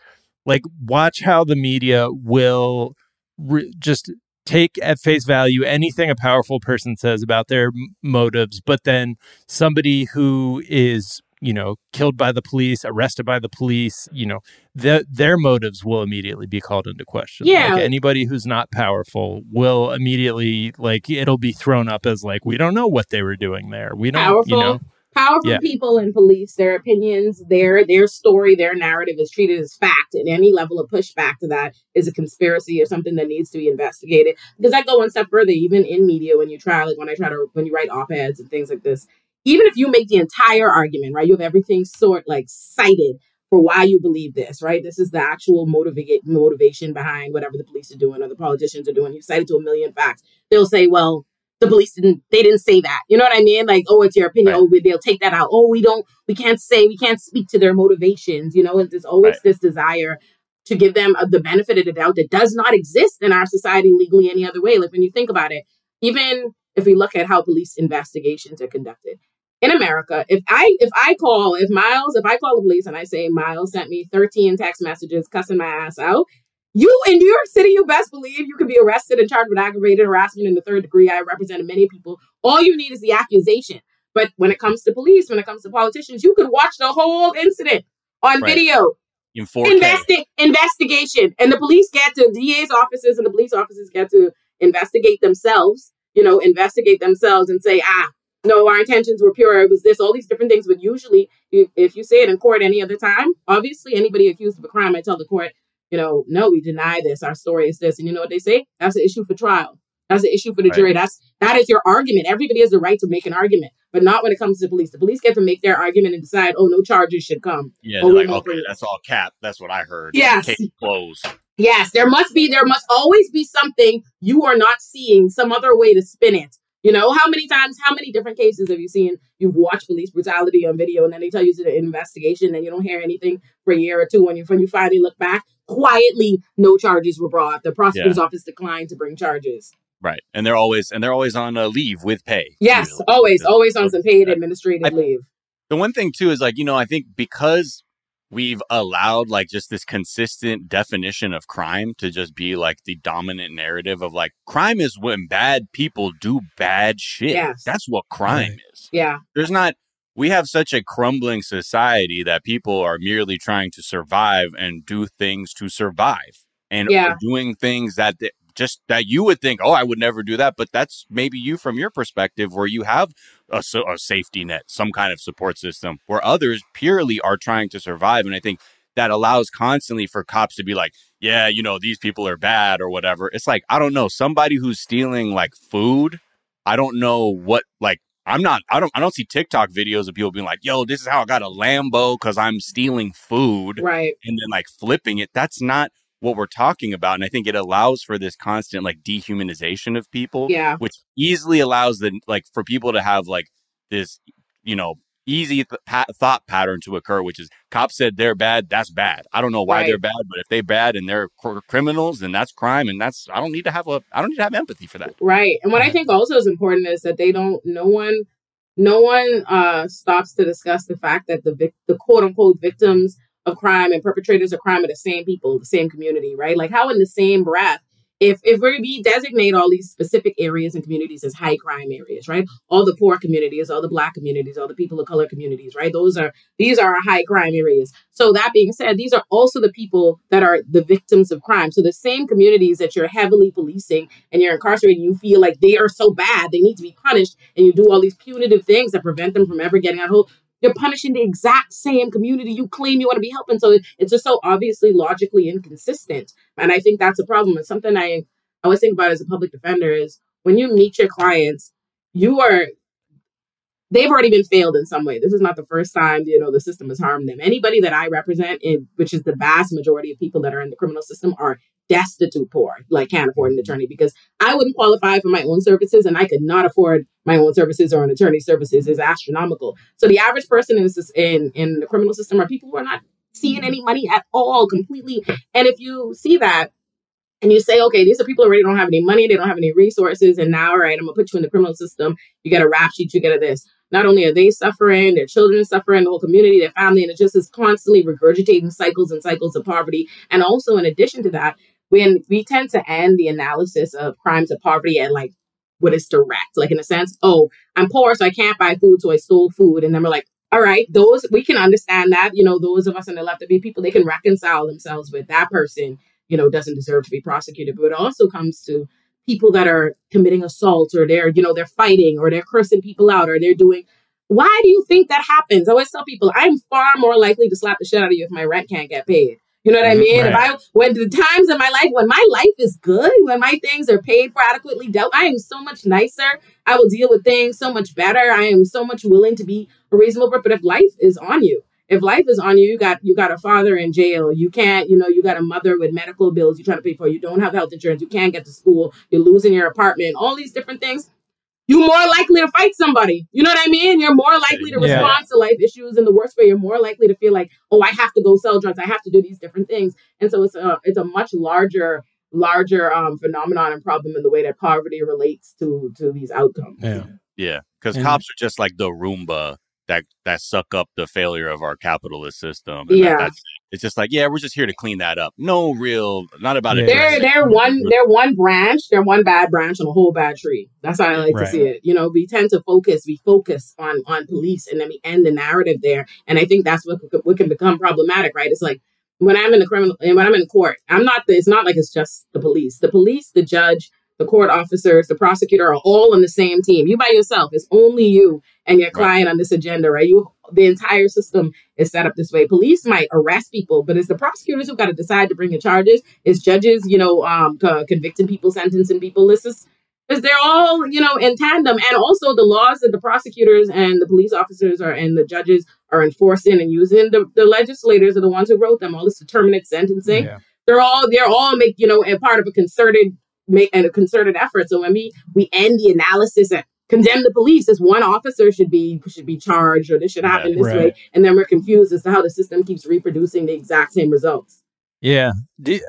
like watch how the media will re- just take at face value anything a powerful person says about their m- motives, but then somebody who is you know killed by the police arrested by the police you know the, their motives will immediately be called into question. Yeah. Like anybody who's not powerful will immediately like it'll be thrown up as like we don't know what they were doing there. We don't powerful. you know Powerful yeah. people in police, their opinions, their their story, their narrative is treated as fact, and any level of pushback to that is a conspiracy or something that needs to be investigated. Because I go one step further, even in media, when you try, like when I try to when you write op eds and things like this, even if you make the entire argument, right, you have everything sort like cited for why you believe this, right? This is the actual motivate motivation behind whatever the police are doing or the politicians are doing. You cite it to a million facts. They'll say, well, the police didn't they didn't say that. You know what i mean? Like oh it's your opinion. Right. oh they'll take that out. Oh we don't we can't say we can't speak to their motivations. You know there's always right. this desire to give them a, the benefit of the doubt that does not exist in our society legally any other way. Like when you think about it even if we look at how police investigations are conducted in america if i if i call if miles if i call the police and i say miles sent me 13 text messages cussing my ass out you in New York City, you best believe you can be arrested and charged with aggravated harassment in the third degree. I represented many people. All you need is the accusation. But when it comes to police, when it comes to politicians, you could watch the whole incident on right. video. In 4K. Investi- investigation. And the police get to, DA's offices and the police offices get to investigate themselves, you know, investigate themselves and say, ah, no, our intentions were pure. It was this, all these different things. But usually, if you say it in court any other time, obviously, anybody accused of a crime, I tell the court, you know, no, we deny this. Our story is this. And you know what they say? That's an issue for trial. That's an issue for the right. jury. That's that is your argument. Everybody has the right to make an argument, but not when it comes to the police. The police get to make their argument and decide, oh, no charges should come. Yeah, oh, like, okay, that's all cap. That's what I heard. Yes. Case closed. Yes, there must be, there must always be something you are not seeing, some other way to spin it. You know, how many times, how many different cases have you seen? You've watched police brutality on video and then they tell you it's an investigation and you don't hear anything for a year or two. When you, when you finally look back, quietly, no charges were brought. The prosecutor's Yeah. office declined to bring charges. Right, and they're always and they're always on uh, leave with pay. Yes, usually. always, always on some paid administrative leave. The one thing too is like you know I think because we've allowed like just this consistent definition of crime to just be like the dominant narrative of like crime is when bad people do bad shit. Yes. That's what crime is. Yeah. There's not we have such a crumbling society that people are merely trying to survive and do things to survive and Yeah. doing things that th- just that you would think oh i would never do that but that's maybe you from your perspective where you have a, a safety net some kind of support system where others purely are trying to survive and i think that allows constantly for cops to be like yeah you know these people are bad or whatever it's like i don't know somebody who's stealing like food I don't know what like I'm not I don't I don't see TikTok videos of people being like, "Yo, this is how I got a Lambo cuz I'm stealing food." Right. And then like flipping it. That's not what we're talking about and I think it allows for this constant like dehumanization of people, Yeah. which easily allows the like for people to have like this, you know, easy th- pa- thought pattern to occur, which is cops said they're bad, that's bad. I don't know why Right. they're bad, but if they're bad and they're cr- criminals, then that's crime, and that's I don't need to have a I don't need to have empathy for that. Right. And what I think also is important is that they don't no one no one uh stops to discuss the fact that the vic- the quote unquote victims of crime and perpetrators of crime are the same people, the same community, right? Like how in the same breath if if we we designate all these specific areas and communities as high crime areas, right? All the poor communities, all the black communities, all the people of color communities, right? Those are these are our high crime areas. So that being said, these are also the people that are the victims of crime. So the same communities that you're heavily policing and you're incarcerating, you feel like they are so bad, they need to be punished, and you do all these punitive things that prevent them from ever getting out. You're punishing the exact same community you claim you want to be helping. So it's just so obviously logically inconsistent. And I think that's a problem. It's something I I always think about as a public defender is when you meet your clients, you are they've already been failed in some way. This is not the first time you know the system has harmed them. Anybody that I represent, in, which is the vast majority of people that are in the criminal system, are destitute poor, like can't afford an mm-hmm. attorney because I wouldn't qualify for my own services and I could not afford my own services or an attorney services is astronomical. So the average person in the, in in the criminal system are people who are not seeing any money at all completely. And if you see that and you say, okay, these are people who already don't have any money, they don't have any resources, and now, all right, I'm gonna put you in the criminal system. You get a rap sheet, you get a this. Not only are they suffering, their children are suffering, the whole community, their family, and it just is constantly regurgitating cycles and cycles of poverty. And also, in addition to that, when we tend to end the analysis of crimes of poverty at like what is direct, like in a sense, oh, I'm poor, so I can't buy food, so I stole food, and then we're like, all right, those we can understand that. You know, those of us on the left of be people, they can reconcile themselves with that person you know, doesn't deserve to be prosecuted. But it also comes to people that are committing assaults or they're, you know, they're fighting or they're cursing people out or they're doing. Why do you think that happens? I always tell people I'm far more likely to slap the shit out of you if my rent can't get paid. You know what I Mhm, mean? If right. I when the times in my life when my life is good, when my things are paid for adequately dealt, I am so much nicer. I will deal with things so much better. I am so much willing to be a reasonable. But if life is on you, if life is on you, you got you got a father in jail. You can't, you know, you got a mother with medical bills you're trying to pay for. You don't have health insurance. You can't get to school. You're losing your apartment. All these different things. You're more likely to fight somebody. You know what I mean? You're more likely to Yeah. respond to life issues in the worst way. You're more likely to feel like, oh, I have to go sell drugs. I have to do these different things. And so it's a it's a much larger larger um phenomenon and problem in the way that poverty relates to to these outcomes. Yeah. Yeah, because cops are just like the Roomba that that suck up the failure of our capitalist system. And that- Yeah. that's, it's just like, yeah, we're just here to clean that up. No real, not about it. They're they're one they're one branch, they're one bad branch on a whole bad tree. That's how I like Right. to see it. You know, we tend to focus, we focus on on police, and then we end the narrative there. And I think that's what what can become problematic, right? It's like when I'm in the criminal and when I'm in court, I'm not. the- It's not like it's just the police. The police, the judge, the court officers, the prosecutor are all on the same team. You by yourself. It's only you and your client on this agenda, right? You the entire system is set up this way. Police might arrest people, but it's the prosecutors who've got to decide to bring the charges. It's judges, you know, um, co- convicting people, sentencing people. This is because they're all, you know, in tandem, and also the laws that the prosecutors and the police officers are and the judges are enforcing and using. The, the legislators are the ones who wrote them. All this determinate sentencing. they're all they're all make you know a part of a concerted make a concerted effort. So when we we end the analysis and condemn the police as one officer should be should be charged or this should happen yeah, this right. way, and then we're confused as to how the system keeps reproducing the exact same results. Yeah.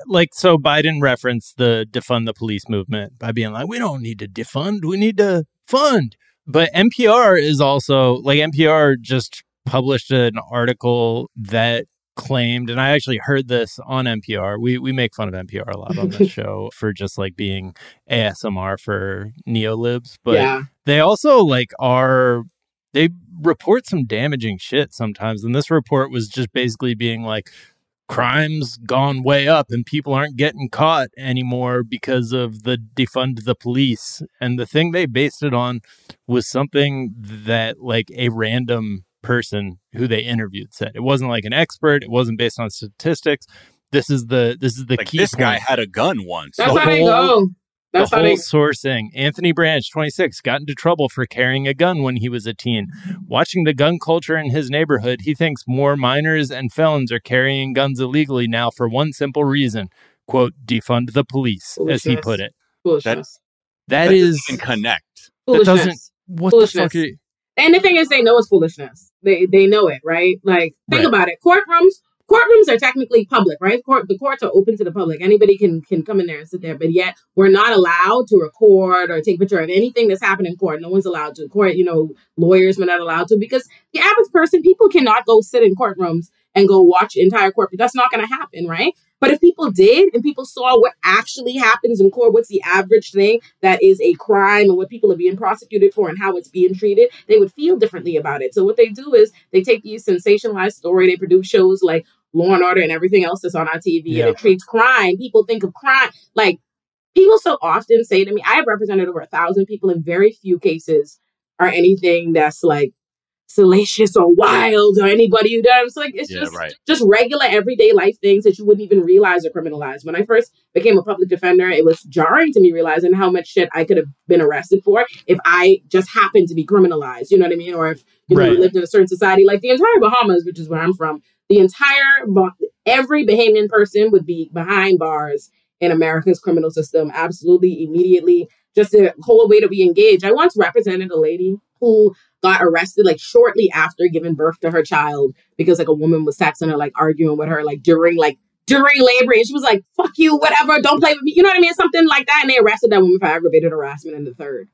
like, so Biden referenced the defund the police movement by being like, we don't need to defund, we need to fund. But NPR is also, like, NPR just published an article that claimed, and I actually heard this on NPR. We we make fun of NPR a lot on this show for just like being ASMR for neolibs, but yeah. they also like are they report some damaging shit sometimes. And this report was just basically being like crime's gone way up and people aren't getting caught anymore because of the defund the police. And the thing they based it on was something that like a random person who they interviewed said. It wasn't like an expert. It wasn't based on statistics. This is the this is the like key. This point. guy had a gun once. That's the how whole, go. That's the whole they... sourcing. Anthony Branch, 26, got into trouble for carrying a gun when he was a teen. Watching the gun culture in his neighborhood, he thinks more minors and felons are carrying guns illegally now for one simple reason: "quote defund the police," as he put it. That, that is connect. That doesn't. What the fuck? Are you, and the thing is, they know it's foolishness. They they know it, right? Like, think right. about it. Courtrooms, courtrooms are technically public, right? Court the courts are open to the public. Anybody can can come in there and sit there, but yet we're not allowed to record or take picture of anything that's happened in court. No one's allowed to. Court, you know, lawyers are not allowed to because the average person, people cannot go sit in courtrooms and go watch entire court. That's not going to happen, right? But if people did and people saw what actually happens in court, what's the average thing that is a crime and what people are being prosecuted for and how it's being treated, they would feel differently about it. So what they do is they take these sensationalized story, they produce shows like Law and Order and everything else that's on our TV, yeah. and it treats crime. People think of crime like people so often say to me, I have represented over a thousand people in very few cases are anything that's like salacious or wild or anybody who does. Like it's yeah, just right. just regular everyday life things that you wouldn't even realize are criminalized. When I first became a public defender, it was jarring to me realizing how much shit I could have been arrested for if I just happened to be criminalized. You know what I mean? Or if you know right. lived in a certain society like the entire Bahamas, which is where I'm from. The entire every Bahamian person would be behind bars in America's criminal system, absolutely immediately. Just the whole way to be engaged. I once represented a lady who got arrested like shortly after giving birth to her child because like a woman was texting her like arguing with her like during like during labor and she was like fuck you whatever don't play with me you know what i mean something like that and they arrested that woman for aggravated harassment in the third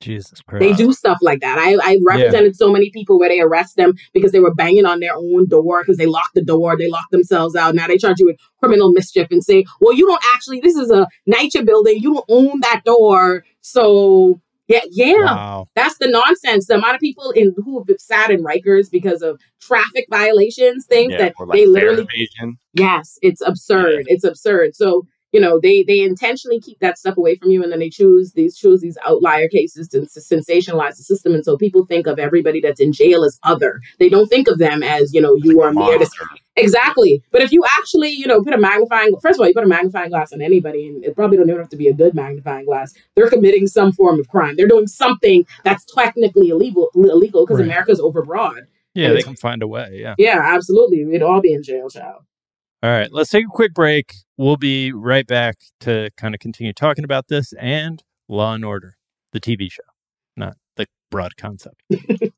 Jesus Christ. They do stuff like that. I, I represented yeah. so many people where they arrest them because they were banging on their own door because they locked the door, they locked themselves out. Now they charge you with criminal mischief and say, well, you don't actually, this is a NYCHA building, you don't own that door. So yeah, yeah. Wow. That's the nonsense. The amount of people in who have sat in Rikers because of traffic violations, things yeah, that like they literally. Yes, it's absurd. Yeah. It's absurd. So you know they they intentionally keep that stuff away from you and then they choose these choose these outlier cases to, to sensationalize the system and so people think of everybody that's in jail as other they don't think of them as you know you like are mere exactly. But if you actually you know put a magnifying first of all you put a magnifying glass on anybody and it probably don't even have to be a good magnifying glass. They're committing some form of crime. They're doing something that's technically illegal illegal because right. america's overbroad. Yeah they can find a way yeah. Yeah absolutely. We'd all be in jail child. All right, let's take a quick break. We'll be right back to kind of continue talking about this and Law and Order, the TV show, not the broad concept.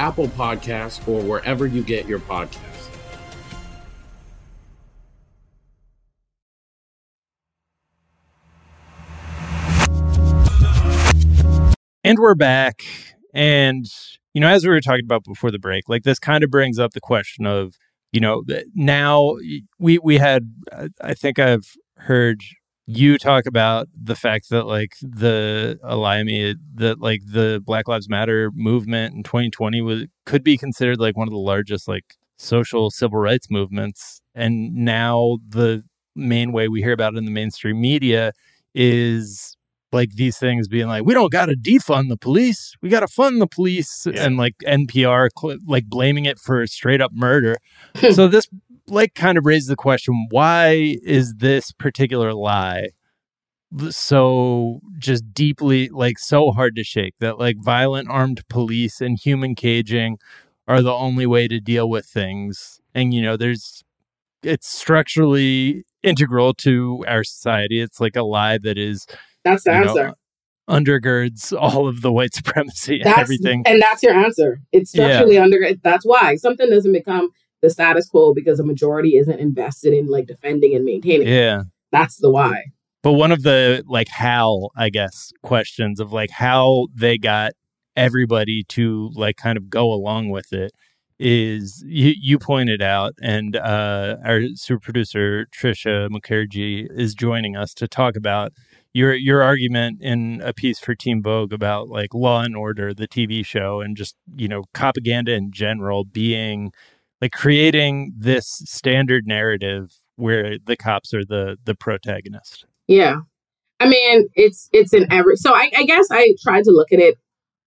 Apple Podcasts, or wherever you get your podcasts. And we're back. And, you know, as we were talking about before the break, like this kind of brings up the question of, you know, now we we had I think I've heard you talk about the fact that like the Alimi that like the Black Lives Matter movement in 2020 was could be considered like one of the largest like social civil rights movements. And now the main way we hear about it in the mainstream media is like these things being like we don't got to defund the police. We got to fund the police. Yeah. and like npr like blaming it for straight up murder. So this like kind of raises the question why is this particular lie so just deeply like so hard to shake that like violent armed police and human caging are the only way to deal with things and you know there's it's structurally integral to our society it's like a lie that is that's the answer. Know, undergirds all of the white supremacy and everything. And that's your answer. It's structurally yeah. That's why something doesn't become the status quo because a majority isn't invested in like defending and maintaining. Yeah. It. That's the why. But one of the like how, I guess, questions of like how they got everybody to like kind of go along with it is you, you pointed out, and uh, our super producer Trisha Mukherjee is joining us to talk about your your argument in a piece for Teen Vogue about like Law and Order, the TV show, and just you know propaganda in general being like creating this standard narrative where the cops are the the protagonist. Yeah, I mean it's it's an every. So I, I guess I tried to look at it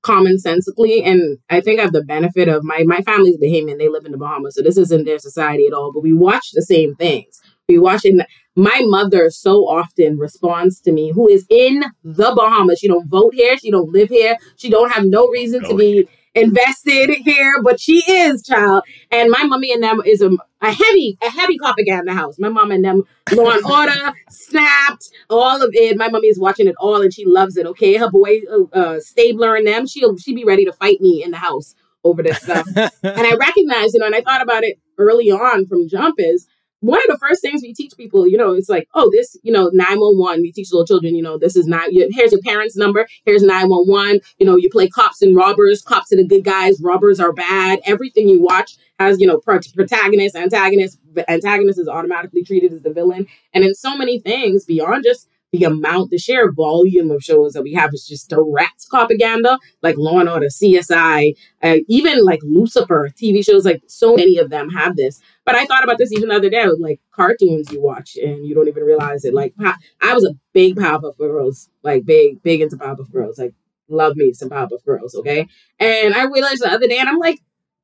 commonsensically, and I think I have the benefit of my my family's Bahamian. They live in the Bahamas, so this isn't their society at all. But we watch the same things. We watch it. my mother so often responds to me, who is in the Bahamas. She don't vote here. She don't live here. She don't have no reason to oh, be invested here, but she is, child. And my mommy and them is a, a heavy, a heavy cop in the house. My mom and them, Law and Order, Snapped, all of it. My mommy is watching it all, and she loves it. Okay, her boy, uh, uh, Stabler, and them, she'll she be ready to fight me in the house over this stuff. and I recognize, you know, and I thought about it early on from Jump is one of the first things we teach people, you know, it's like, oh, this, you know, 911. We teach little children, you know, this is not, here's your parents' number, here's 911. You know, you play cops and robbers. Cops are the good guys, robbers are bad. Everything you watch has, you know, protagonist, antagonist. Antagonist is automatically treated as the villain. And in so many things, beyond just the amount, the sheer volume of shows that we have is just direct propaganda, like Law and Order, CSI, uh, even like Lucifer TV shows. Like so many of them have this. But I thought about this even the other day like cartoons you watch and you don't even realize it. Like I was a big Powerpuff Girls, like big, big into Powerpuff Girls. Like love me some Powerpuff Girls, okay? And I realized the other day, and I'm like,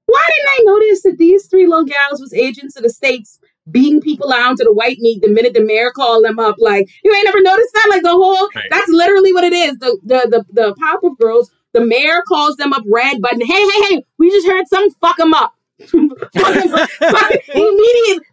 why didn't I notice that these three little gals was agents of the states beating people out to the white meat the minute the mayor called them up. Like you ain't never noticed that. Like the whole right. that's literally what it is. The the the the Powerpuff Girls. The mayor calls them up red button. Hey hey hey, we just heard some fuck them up. immediately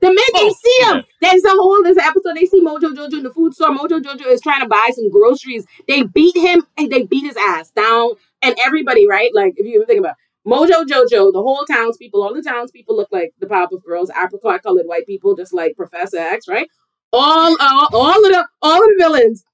the minute they oh, see him, there's a whole this episode. They see Mojo Jojo in the food store. Mojo Jojo is trying to buy some groceries. They beat him and they beat his ass down. And everybody, right? Like if you even think about it, Mojo Jojo, the whole townspeople, all the townspeople look like the Powerpuff Girls, apricot colored white people, just like Professor X, right? All, all, all of the, all of the villains.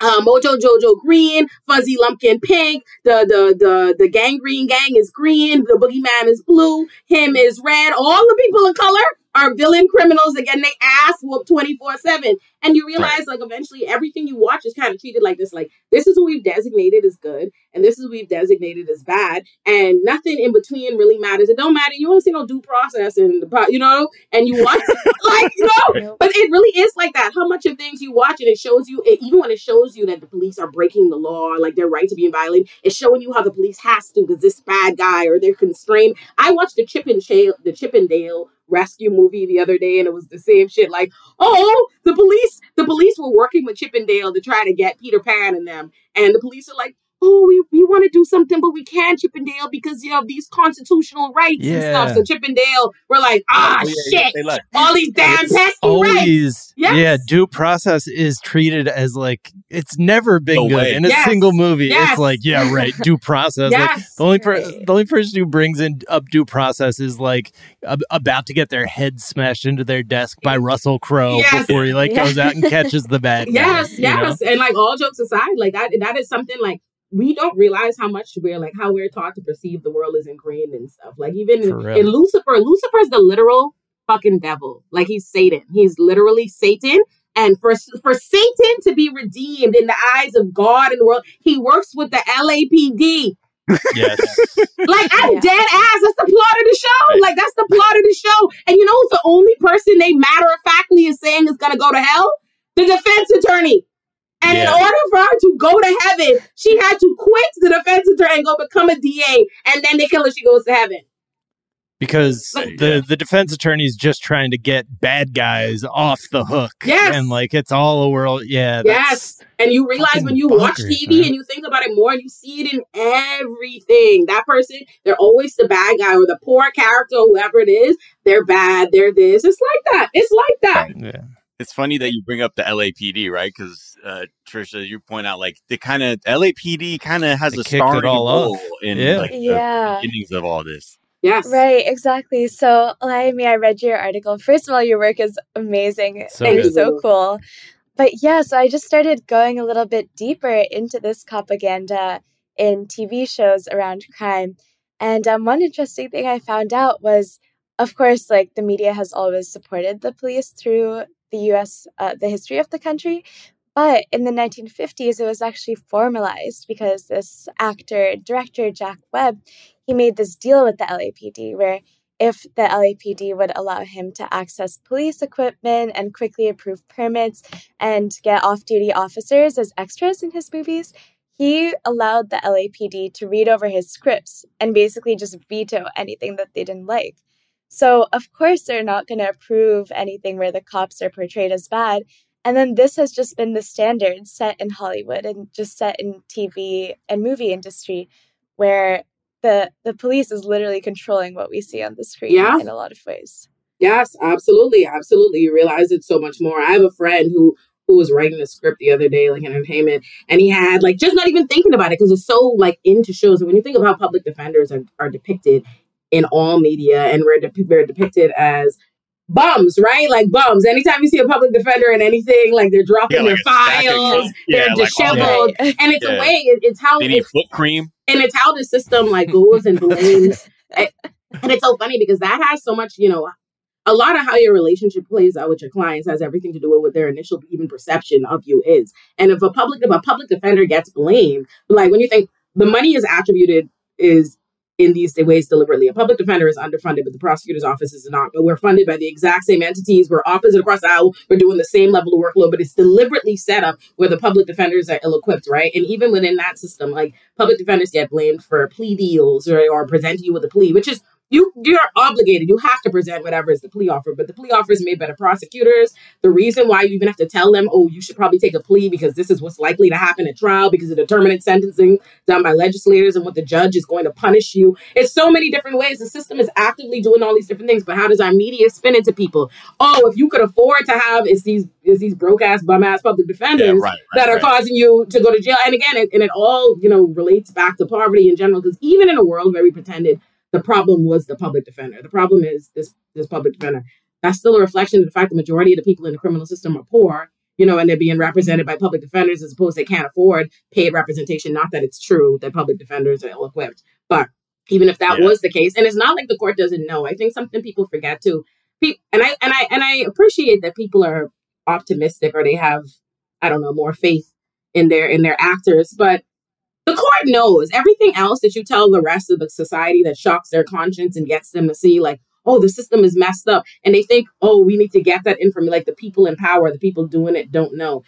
Uh, Mojo Jojo green, Fuzzy Lumpkin pink, the the the the Gangreen Gang is green, the boogeyman is blue, him is red. All the people of color are villain criminals that getting their ass whooped 24 7. And you realize, right. like, eventually everything you watch is kind of treated like this. Like, this is who we've designated as good, and this is who we've designated as bad, and nothing in between really matters. It don't matter. You don't see no due process in the, you know, and you watch, like, you know, but it really is like that. How much of things you watch, and it shows you, it, even when it shows you that the police are breaking the law, like their right to be violated, it's showing you how the police has to because this bad guy or they're constrained. I watched the Chip and Dale, the Chip and Dale rescue movie the other day and it was the same shit like oh the police the police were working with Chip 'n Dale to try to get Peter Pan and them and the police are like oh, we, we want to do something, but we can't, Chip 'n Dale, because you have these constitutional rights yeah. and stuff. So Chip 'n Dale, we're like, ah, oh, yeah, shit, yeah. all these damn it's pesky always, rights. Yes. Yeah, due process is treated as like it's never been no good way. in a yes. single movie. Yes. It's like, yeah, right, due process. yes. Like the only per- the only person who brings in up due process is like ab- about to get their head smashed into their desk by Russell Crowe before he like goes out and catches the bad. Yes, guy, yes, know? and like all jokes aside, like that that is something like we don't realize how much we're like how we're taught to perceive the world is ingrained and stuff. Like even in, in Lucifer, is the literal fucking devil. Like he's Satan. He's literally Satan. And for for Satan to be redeemed in the eyes of God and the world, he works with the LAPD. Yes. like I'm yeah. dead ass. That's the plot of the show. Like that's the plot of the show. And you know who's the only person they matter of factly is saying is gonna go to hell? The defense attorney. And yeah. in order for her to go to heaven, she had to quit the defense attorney and go become a DA. And then they kill her, she goes to heaven. Because the, the defense attorney is just trying to get bad guys off the hook. Yes. And like it's all a world. Yeah. Yes. And you realize when you watch TV man. and you think about it more and you see it in everything. That person, they're always the bad guy or the poor character, whoever it is. They're bad. They're this. It's like that. It's like that. Yeah it's funny that you bring up the LAPD, right? Because uh, Trisha, you point out like the kind of LAPD kind of has they a starting role in yeah. like yeah. the beginnings of all this. Yes. Right, exactly. So, Laimi, I read your article. First of all, your work is amazing so and good. so cool. But yeah, so I just started going a little bit deeper into this propaganda in TV shows around crime. And um, one interesting thing I found out was, of course, like the media has always supported the police through the US, uh, the history of the country. But in the 1950s, it was actually formalized because this actor, director, Jack Webb, he made this deal with the LAPD where if the LAPD would allow him to access police equipment and quickly approve permits and get off duty officers as extras in his movies, he allowed the LAPD to read over his scripts and basically just veto anything that they didn't like. So, of course, they're not going to approve anything where the cops are portrayed as bad. And then this has just been the standard set in Hollywood and just set in TV and movie industry where the the police is literally controlling what we see on the screen yeah. in a lot of ways. Yes, absolutely, absolutely. You realize it so much more. I have a friend who who was writing a script the other day, like entertainment, and he had like just not even thinking about it because it's so like into shows. And when you think of how public defenders are, are depicted in all media, and we're, de- we're depicted as bums, right? Like bums. Anytime you see a public defender in anything, like they're dropping yeah, like their files, they're yeah, disheveled, like and it's yeah. a way. It, it's how they need foot cream, and it's how the system like goes and blames. and it's so funny because that has so much, you know, a lot of how your relationship plays out with your clients has everything to do with what their initial even perception of you is. And if a public if a public defender gets blamed, like when you think the money is attributed is in these ways deliberately. A public defender is underfunded, but the prosecutor's office is not. But we're funded by the exact same entities. We're opposite across the aisle. We're doing the same level of workload, but it's deliberately set up where the public defenders are ill equipped, right? And even within that system, like public defenders get blamed for plea deals or, or presenting you with a plea, which is you you're obligated. You have to present whatever is the plea offer, but the plea offer is made by the prosecutors. The reason why you even have to tell them, oh, you should probably take a plea because this is what's likely to happen at trial because of determinate sentencing done by legislators and what the judge is going to punish you. It's so many different ways. The system is actively doing all these different things, but how does our media spin it to people? Oh, if you could afford to have is these is these broke ass bum ass public defenders yeah, right, right, that are right. causing you to go to jail. And again, it, and it all you know relates back to poverty in general because even in a world where we pretended the problem was the public defender. The problem is this this public defender. That's still a reflection of the fact the majority of the people in the criminal system are poor, you know, and they're being represented by public defenders as opposed to they can't afford paid representation. Not that it's true that public defenders are ill equipped, but even if that yeah. was the case, and it's not like the court doesn't know. I think something people forget too. And I and I and I appreciate that people are optimistic or they have, I don't know, more faith in their in their actors, but the court knows everything else that you tell the rest of the society that shocks their conscience and gets them to see, like, oh, the system is messed up. And they think, oh, we need to get that information. Like the people in power, the people doing it don't know.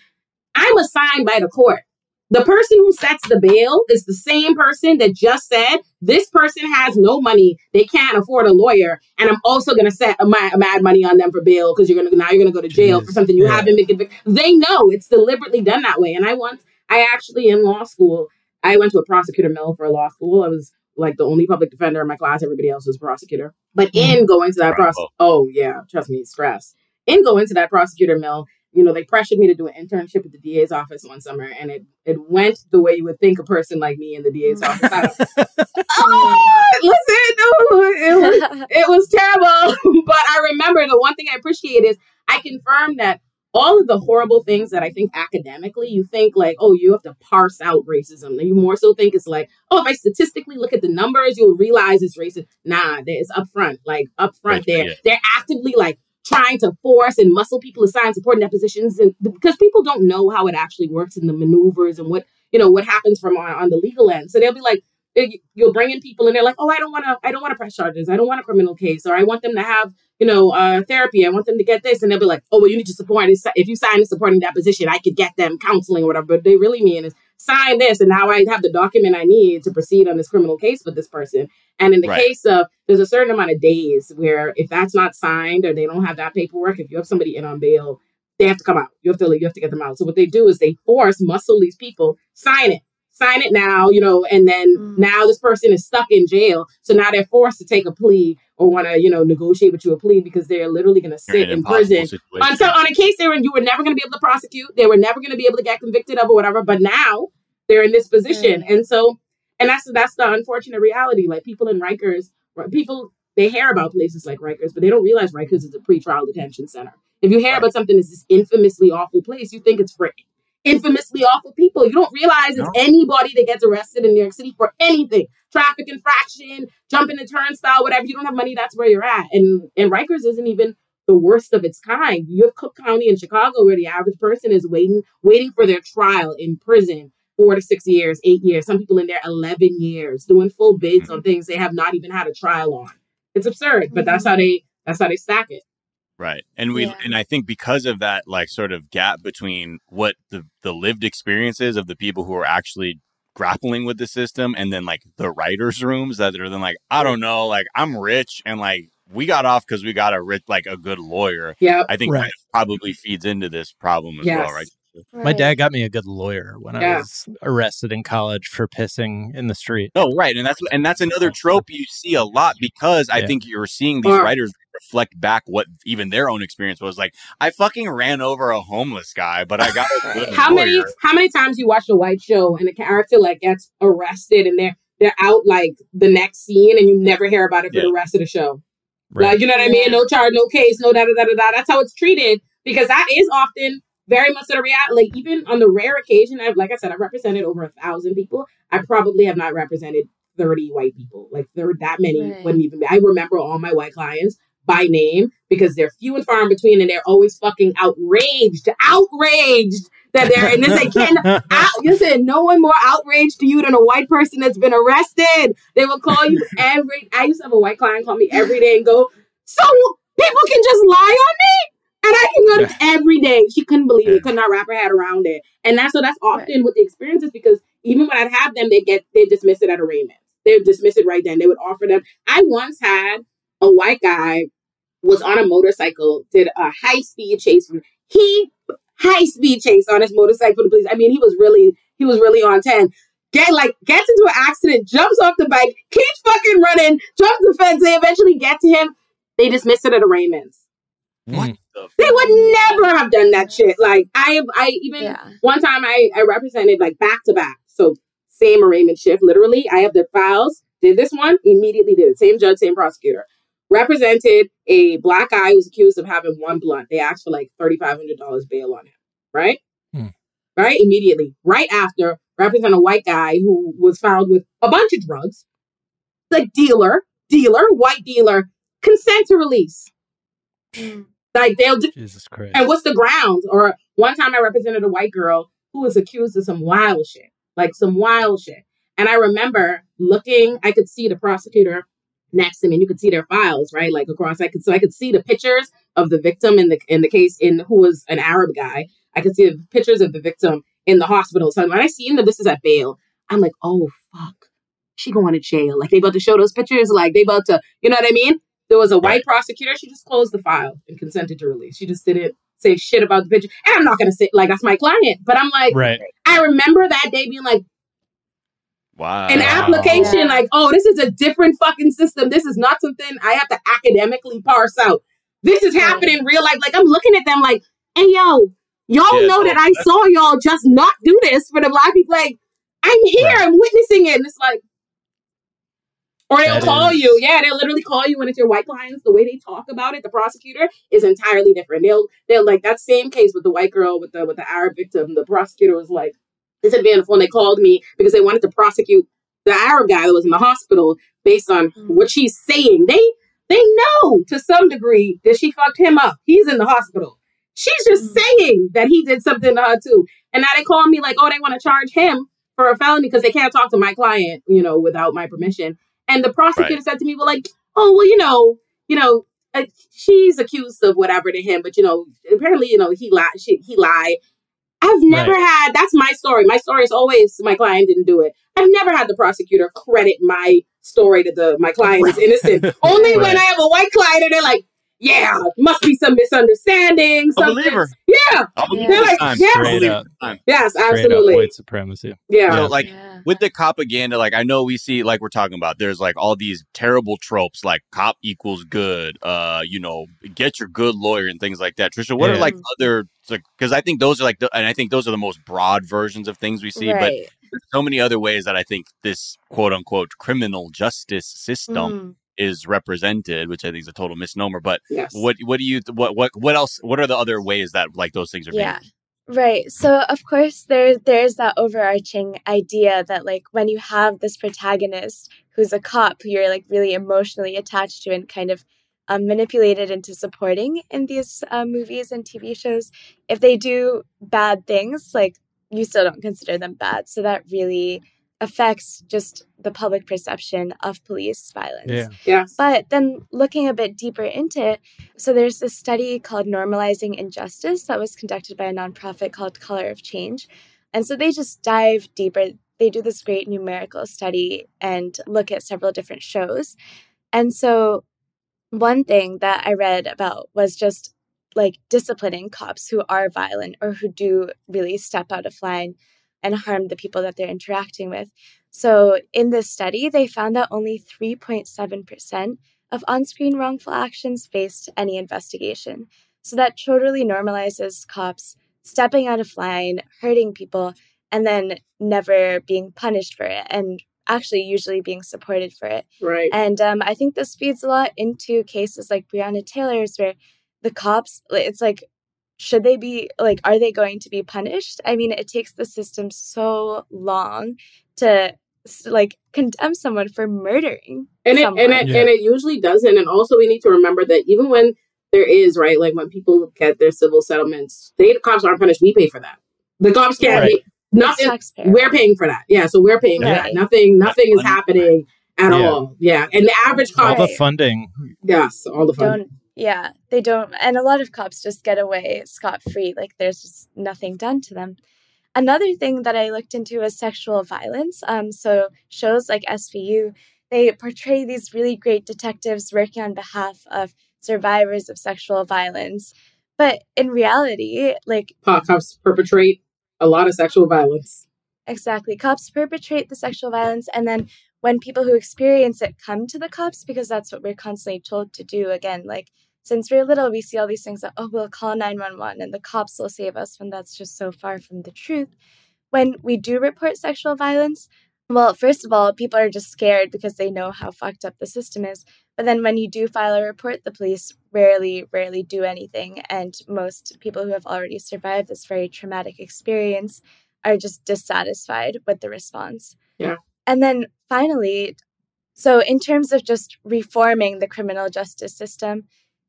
I'm assigned by the court. The person who sets the bail is the same person that just said this person has no money, they can't afford a lawyer, and I'm also going to set a mad, mad, money on them for bail because you're going to now you're going to go to jail Jeez. for something you yeah. haven't been convicted. They know it's deliberately done that way. And I once, I actually in law school I went to a prosecutor mill for law school. I was like the only public defender in my class. Everybody else was prosecutor. But mm-hmm. in going to that process, oh yeah, trust me, stress. In going to that prosecutor mill, you know, they pressured me to do an internship at the DA's office one summer, and it it went the way you would think a person like me in the DA's office. oh, listen, it was, it was terrible. but I remember the one thing I appreciate is I confirmed that all of the horrible things that I think academically, you think like, oh, you have to parse out racism. And you more so think it's like, oh, if I statistically look at the numbers, you'll realize it's racist. Nah, it's upfront, like upfront right, there. Yeah. They're actively like trying to force and muscle people aside supporting their positions and because people don't know how it actually works in the maneuvers and what you know what happens from on, on the legal end. So they'll be like, you'll bring in people and they're like, oh, I don't want to, I don't want to press charges. I don't want a criminal case, or I want them to have, you know, uh, therapy. I want them to get this, and they'll be like, oh, well, you need to support. If you sign a supporting deposition, I could get them counseling or whatever. But they really mean is sign this, and now I have the document I need to proceed on this criminal case with this person. And in the right. case of, there's a certain amount of days where if that's not signed or they don't have that paperwork, if you have somebody in on bail, they have to come out. You have to, you have to get them out. So what they do is they force muscle these people sign it sign it now, you know, and then mm. now this person is stuck in jail. So now they're forced to take a plea or want to, you know, negotiate with you a plea because they're literally going to sit in prison on, so, on a case they were, you were never going to be able to prosecute. They were never going to be able to get convicted of or whatever. But now they're in this position. Mm. And so, and that's, that's the unfortunate reality. Like people in Rikers, people, they hear about places like Rikers, but they don't realize Rikers is a pretrial detention center. If you hear right. about something that's this infamously awful place, you think it's for infamously awful people. You don't realize no. it's anybody that gets arrested in New York City for anything. Traffic infraction, jumping the turnstile, whatever. You don't have money, that's where you're at. And and Rikers isn't even the worst of its kind. You have Cook County in Chicago where the average person is waiting waiting for their trial in prison four to six years, eight years. Some people in there eleven years doing full bids on mm-hmm. things they have not even had a trial on. It's absurd, but that's how they that's how they stack it. Right. And we yeah. and I think because of that like sort of gap between what the the lived experiences of the people who are actually grappling with the system and then like the writers rooms that are then like I don't know, like I'm rich and like we got off because we got a rich, like a good lawyer. Yeah, I think Right. that probably feeds into this problem as well, right? My dad got me a good lawyer when I was arrested in college for pissing in the street. Oh, right, and that's and that's another trope you see a lot because I Yeah. think you're seeing these writers reflect back what even their own experience was like. I fucking ran over a homeless guy, but I got a good How many how many times you watch a white show and the character like gets arrested and they're they're out like the next scene and you never hear about it for Yeah. the rest of the show. Right. Like you know what I mean? No charge, no case, no da da da da da. That's how it's treated because that is often very much of the reality. Like even on the rare occasion, I've like I said, I've represented over a thousand people. I probably have not represented thirty white people. Like there were that many Right. wouldn't even be. I remember all my white clients by name because they're few and far in between, and they're always fucking outraged, outraged that they're and this they can out. You said no one more outraged to you than a white person that's been arrested. They will call you every. I used to have a white client call me every day and go, "So people can just lie on me." And I can go to every day. She couldn't believe it. Could not wrap her head around it. And that's so that's often what the experience is because even when I'd have them, they get they dismiss it at arraignment. They would dismiss it right then. They would offer them. I once had a white guy was on a motorcycle, did a high speed chase. From, he high speed chase on his motorcycle. for The police. I mean, he was really he was really on ten. Get like gets into an accident, jumps off the bike, keeps fucking running, jumps the fence. They eventually get to him. They dismiss it at arraignments. What mm. They would never have done that shit. Like I, I even one time I, I represented like back to back. So same arraignment shift. Literally, I have the files. Did this one immediately? Did it. Same judge, same prosecutor. Represented a black guy who was accused of having one blunt. They asked for like thirty five hundred dollars bail on him. Right. Hmm. Right. Immediately. Right after, represent a white guy who was found with a bunch of drugs. The dealer, dealer, white dealer, consent to release. Hmm. Like they'll do, Jesus Christ. and what's the grounds? Or one time I represented a white girl who was accused of some wild shit, like some wild shit. And I remember looking, I could see the prosecutor next to me, and you could see their files, right? Like across, I could so I could see the pictures of the victim in the in the case in who was an Arab guy. I could see the pictures of the victim in the hospital. So when I seen that this is at bail, I'm like, oh fuck, she going to jail. Like they about to show those pictures, like they about to, you know what I mean? There was a white prosecutor. She just closed the file and consented to release. She just didn't say shit about the picture. And I'm not gonna say like that's my client, but I'm like, Right. I remember that day being like Wow. an application, like, oh, this is a different fucking system. This is not something I have to academically parse out. This is happening in real life. Like I'm looking at them like, hey yo, y'all Yeah, know that I saw y'all just not do this for the black people. Like, I'm here, I'm witnessing it. And it's like, or they'll That call is- you. Yeah, they'll literally call you when it's your white clients. The way they talk about it, the prosecutor is entirely different. They'll they'll like that same case with the white girl with the with the Arab victim. The prosecutor was like, this had been phone. They called me because they wanted to prosecute the Arab guy that was in the hospital based on mm-hmm. what she's saying. They they know to some degree that she fucked him up. He's in the hospital. She's just mm-hmm. saying that he did something to her too. And now they call me like, oh, they want to charge him for a felony because they can't talk to my client, you know, without my permission. And the prosecutor Right. said to me, well, like, oh, well, you know, you know, uh, she's accused of whatever to him, but you know, apparently, you know, he lied. She, he lied. I've never Right. had. That's my story. My story is always my client didn't do it. I've never had the prosecutor credit my story to the my client is innocent. Only when I have a white client and they're like, "Yeah, must be some misunderstanding." I'll something." believe her. Yeah, I'll believe they're like, time. "Yes, I'll believe yes, Straight up absolutely." white supremacy. Yeah. So like with the propaganda, like I know we see like we're talking about, there's like all these terrible tropes like cop equals good, uh, you know, get your good lawyer and things like that. Trisha, what are like other like because I think those are like the, and I think those are the most broad versions of things we see, but there's so many other ways that I think this quote unquote criminal justice system Mm. Is represented, which I think is a total misnomer. But Yes. what what do you what what what else what are the other ways that like those things are Yeah. being Right. So of course there there's that overarching idea that like when you have this protagonist who's a cop who you're like really emotionally attached to and kind of um, manipulated into supporting in these uh, movies and TV shows, if they do bad things, like you still don't consider them bad. So that really affects just the public perception of police violence. Yeah. Yes. But then looking a bit deeper into it, so there's this study called Normalizing Injustice that was conducted by a nonprofit called Color of Change. And so they just dive deeper. They do this great numerical study and look at several different shows. And so one thing that I read about was just like disciplining cops who are violent or who do really step out of line and harm the people that they're interacting with. So, in this study, they found that only 3.7% of on screen wrongful actions faced any investigation. So, that totally normalizes cops stepping out of line, hurting people, and then never being punished for it and actually usually being supported for it. Right. And um, I think this feeds a lot into cases like Breonna Taylor's, where the cops, it's like, should they be like, are they going to be punished? I mean, it takes the system so long to like condemn someone for murdering and it and it, and it usually doesn't and also we need to remember that even when there is right like when people get their civil settlements they the cops aren't punished we pay for that the cops can't Right. be nothing we're paying for that yeah so we're paying for that Right. nothing nothing is happening at Yeah. all yeah and the average All cop the funding. yes all the funding don't yeah they don't and a lot of cops just get away scot-free like there's just nothing done to them another thing that i looked into was sexual violence um, so shows like svu they portray these really great detectives working on behalf of survivors of sexual violence but in reality like cops perpetrate a lot of sexual violence Exactly. Cops perpetrate the sexual violence, and then when people who experience it come to the cops, because that's what we're constantly told to do. Again, like since we're little, we see all these things that, oh, we'll call 911 and the cops will save us when that's just so far from the truth. When we do report sexual violence, well, first of all, people are just scared because they know how fucked up the system is. But then when you do file a report, the police rarely, rarely do anything. And most people who have already survived this very traumatic experience are just dissatisfied with the response. Yeah. And then finally, so in terms of just reforming the criminal justice system,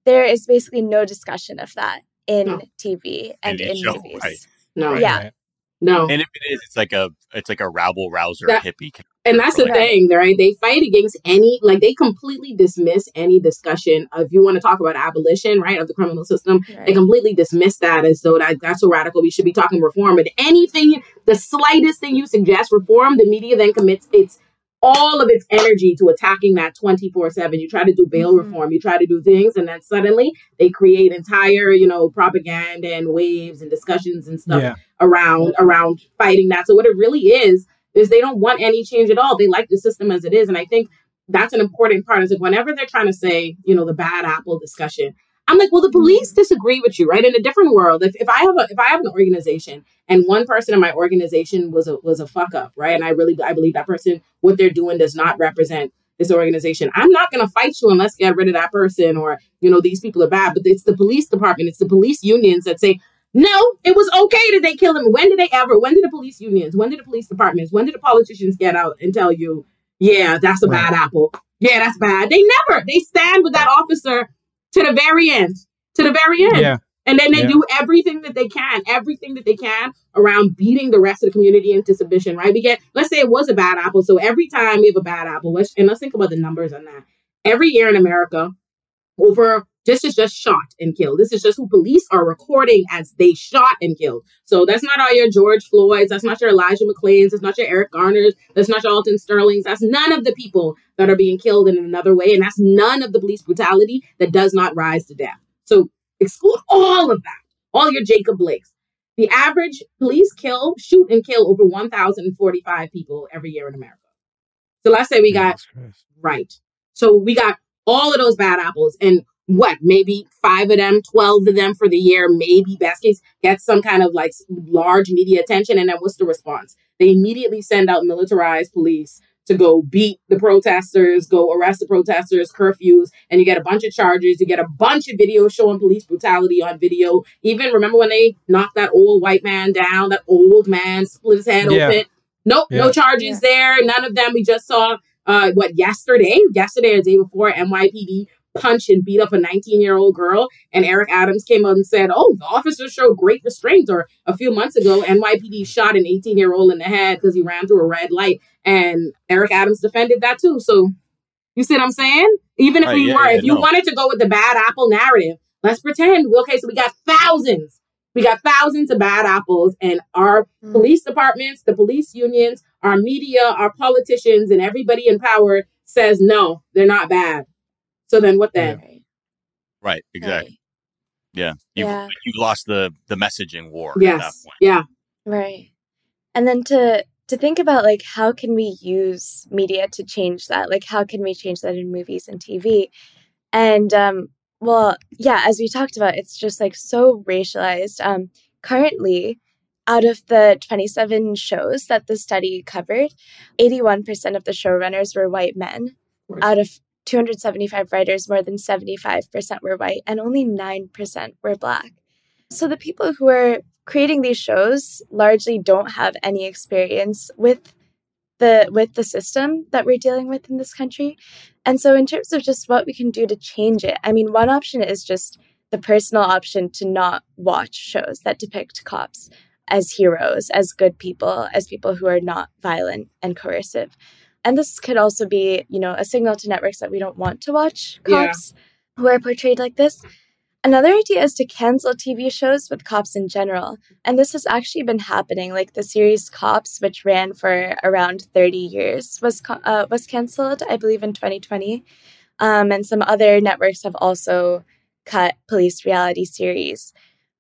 there is basically no discussion of that in No. TV and In the in show, movies. right. no Yeah. no And if it is, it's like a it's like a rabble rouser That- hippie. And that's the Like- thing, right? They fight against any, like, they completely dismiss any discussion of you want to talk about abolition, right, of the criminal system. They completely dismiss that as though that that's so radical. We should be talking reform. And anything, the slightest thing you suggest reform, the media then commits its all of its energy to attacking that 24 7 you try to do bail Mhm. reform you try to do things and then suddenly they create entire you know propaganda and waves and discussions and stuff Yeah. around around fighting that. So what it really is is they don't want any change at all. They like the system as it is, and I think that's an important part. Is like whenever they're trying to say, you know, the bad apple discussion, I'm like, well, the mm-hmm. police disagree with you, right? In a different world, if, if I have a if I have an organization and one person in my organization was a was a fuck up, right, and I really I believe that person what they're doing does not represent this organization. I'm not going to fight you unless get rid of that person or you know these people are bad. But it's the police department, it's the police unions that say no, it was okay that they killed him. When did they ever? When did the police unions? When did the police departments? When did the politicians get out and tell you, yeah, that's a bad apple. Yeah, that's bad. They never. They stand with that officer to the very end. To the very end. Yeah. And then they Yeah. do everything that they can, everything that they can around beating the rest of the community into submission, right? We get, let's say it was a bad apple. So every time we have a bad apple, let's, and let's think about the numbers on that. Every year in America, over this is just shot and killed. This is just who police are recording as they shot and killed. So that's not all your George Floyds. That's not your Elijah McClain's. That's not your Eric Garners. That's not your Alton Sterling's. That's none of the people that are being killed in another way. And that's none of the police brutality that does not rise to death. So exclude all of that. All your Jacob Blakes. The average police kill, shoot, and kill over 1,045 people every year in America. So let's say we got right. So we got all of those bad apples, and what maybe five of them, twelve of them for the year, maybe best case get some kind of like large media attention, and then what's the response? They immediately send out militarized police to go beat the protesters, go arrest the protesters, curfews, and you get a bunch of charges. You get a bunch of videos showing police brutality on video. Even remember when they knocked that old white man down, that old man split his head Yeah. open. Nope, no Yeah. charges there. None of them. We just saw uh what yesterday, yesterday or the day before, NYPD punched and beat up a 19 year old girl, and Eric Adams came up and said, "Oh, the officers showed great restraint." Or a few months ago, NYPD shot an 18 year old in the head because he ran through a red light, and Eric Adams defended that too. So you see what I'm saying? Even if Right, we yeah, were, yeah, if you no. wanted to go with the bad apple narrative, let's pretend. Okay, so we got thousands. We got thousands of bad apples, and our mm. police departments, the police unions, our media, our politicians, and everybody in power says no, they're not bad. So then what then? Right. Exactly. Right. Yeah. You've, Yeah. you've lost the the messaging war at that Yes. point. Yeah. Right. And then to to think about like how can we use media to change that? Like how can we change that in movies and TV? And um well, yeah, as we talked about, it's just like so racialized. Um currently out of the 27 shows that the study covered, 81% of the showrunners were white men. Out of 275 writers, more than 75% were white, and only 9% were black. So the people who are creating these shows largely don't have any experience with the with the system that we're dealing with in this country. And so in terms of just what we can do to change it, I mean one option is just the personal option to not watch shows that depict cops as heroes, as good people, as people who are not violent and coercive. And this could also be, you know, a signal to networks that we don't want to watch Yeah. cops who are portrayed like this. Another idea is to cancel TV shows with cops in general. And this has actually been happening. Like the series Cops, which ran for around 30 years, was, uh, was canceled, I believe, in 2020. Um, and some other networks have also cut police reality series.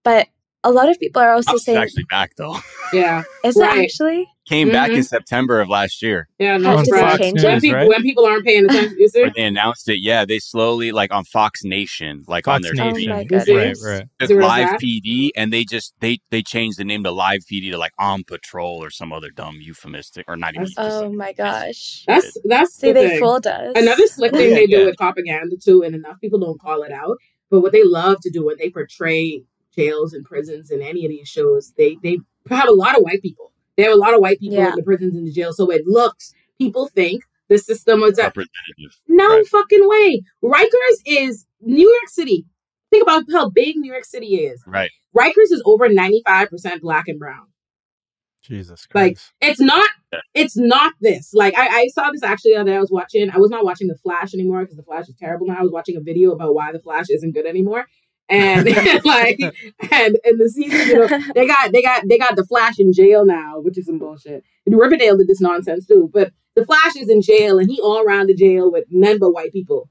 But a lot of people are also Cops is saying, actually back though. Yeah. is Right. it actually? Came back in Mhm. September of last year. Yeah, no did they surprise. change when, people, right? when people aren't paying attention, is When it? they announced it, yeah, they slowly like on Fox Nation, like on their Nation. Oh my Is goodness. Right, right. Is took live bad? PD and they just they they changed the name to live PD to like on patrol or some other dumb euphemistic or not even That's- Oh my gosh. That's that's See, the they thing. fooled us. Another slick thing they do yeah. with propaganda too, and enough people don't call it out. But what they love to do when they portray jails and prisons in any of these shows, they they have a lot of white people. They have a lot of white people Yeah. in the prisons and the jails, so it looks. People think the system is a, representative. no Right. fucking way. Rikers is New York City. Think about how big New York City is. Right. Rikers is over ninety five percent black and brown. Jesus Christ. Like it's not Yeah. it's not this. Like I, I saw this actually the other day. I was watching. I was not watching the Flash anymore because the Flash is terrible now. I was watching a video about why the Flash isn't good anymore. And like and and the season, you know, they got they got they got the Flash in jail now, which is some bullshit. And Riverdale did this nonsense too. But the Flash is in jail and he all around the jail with none but white people.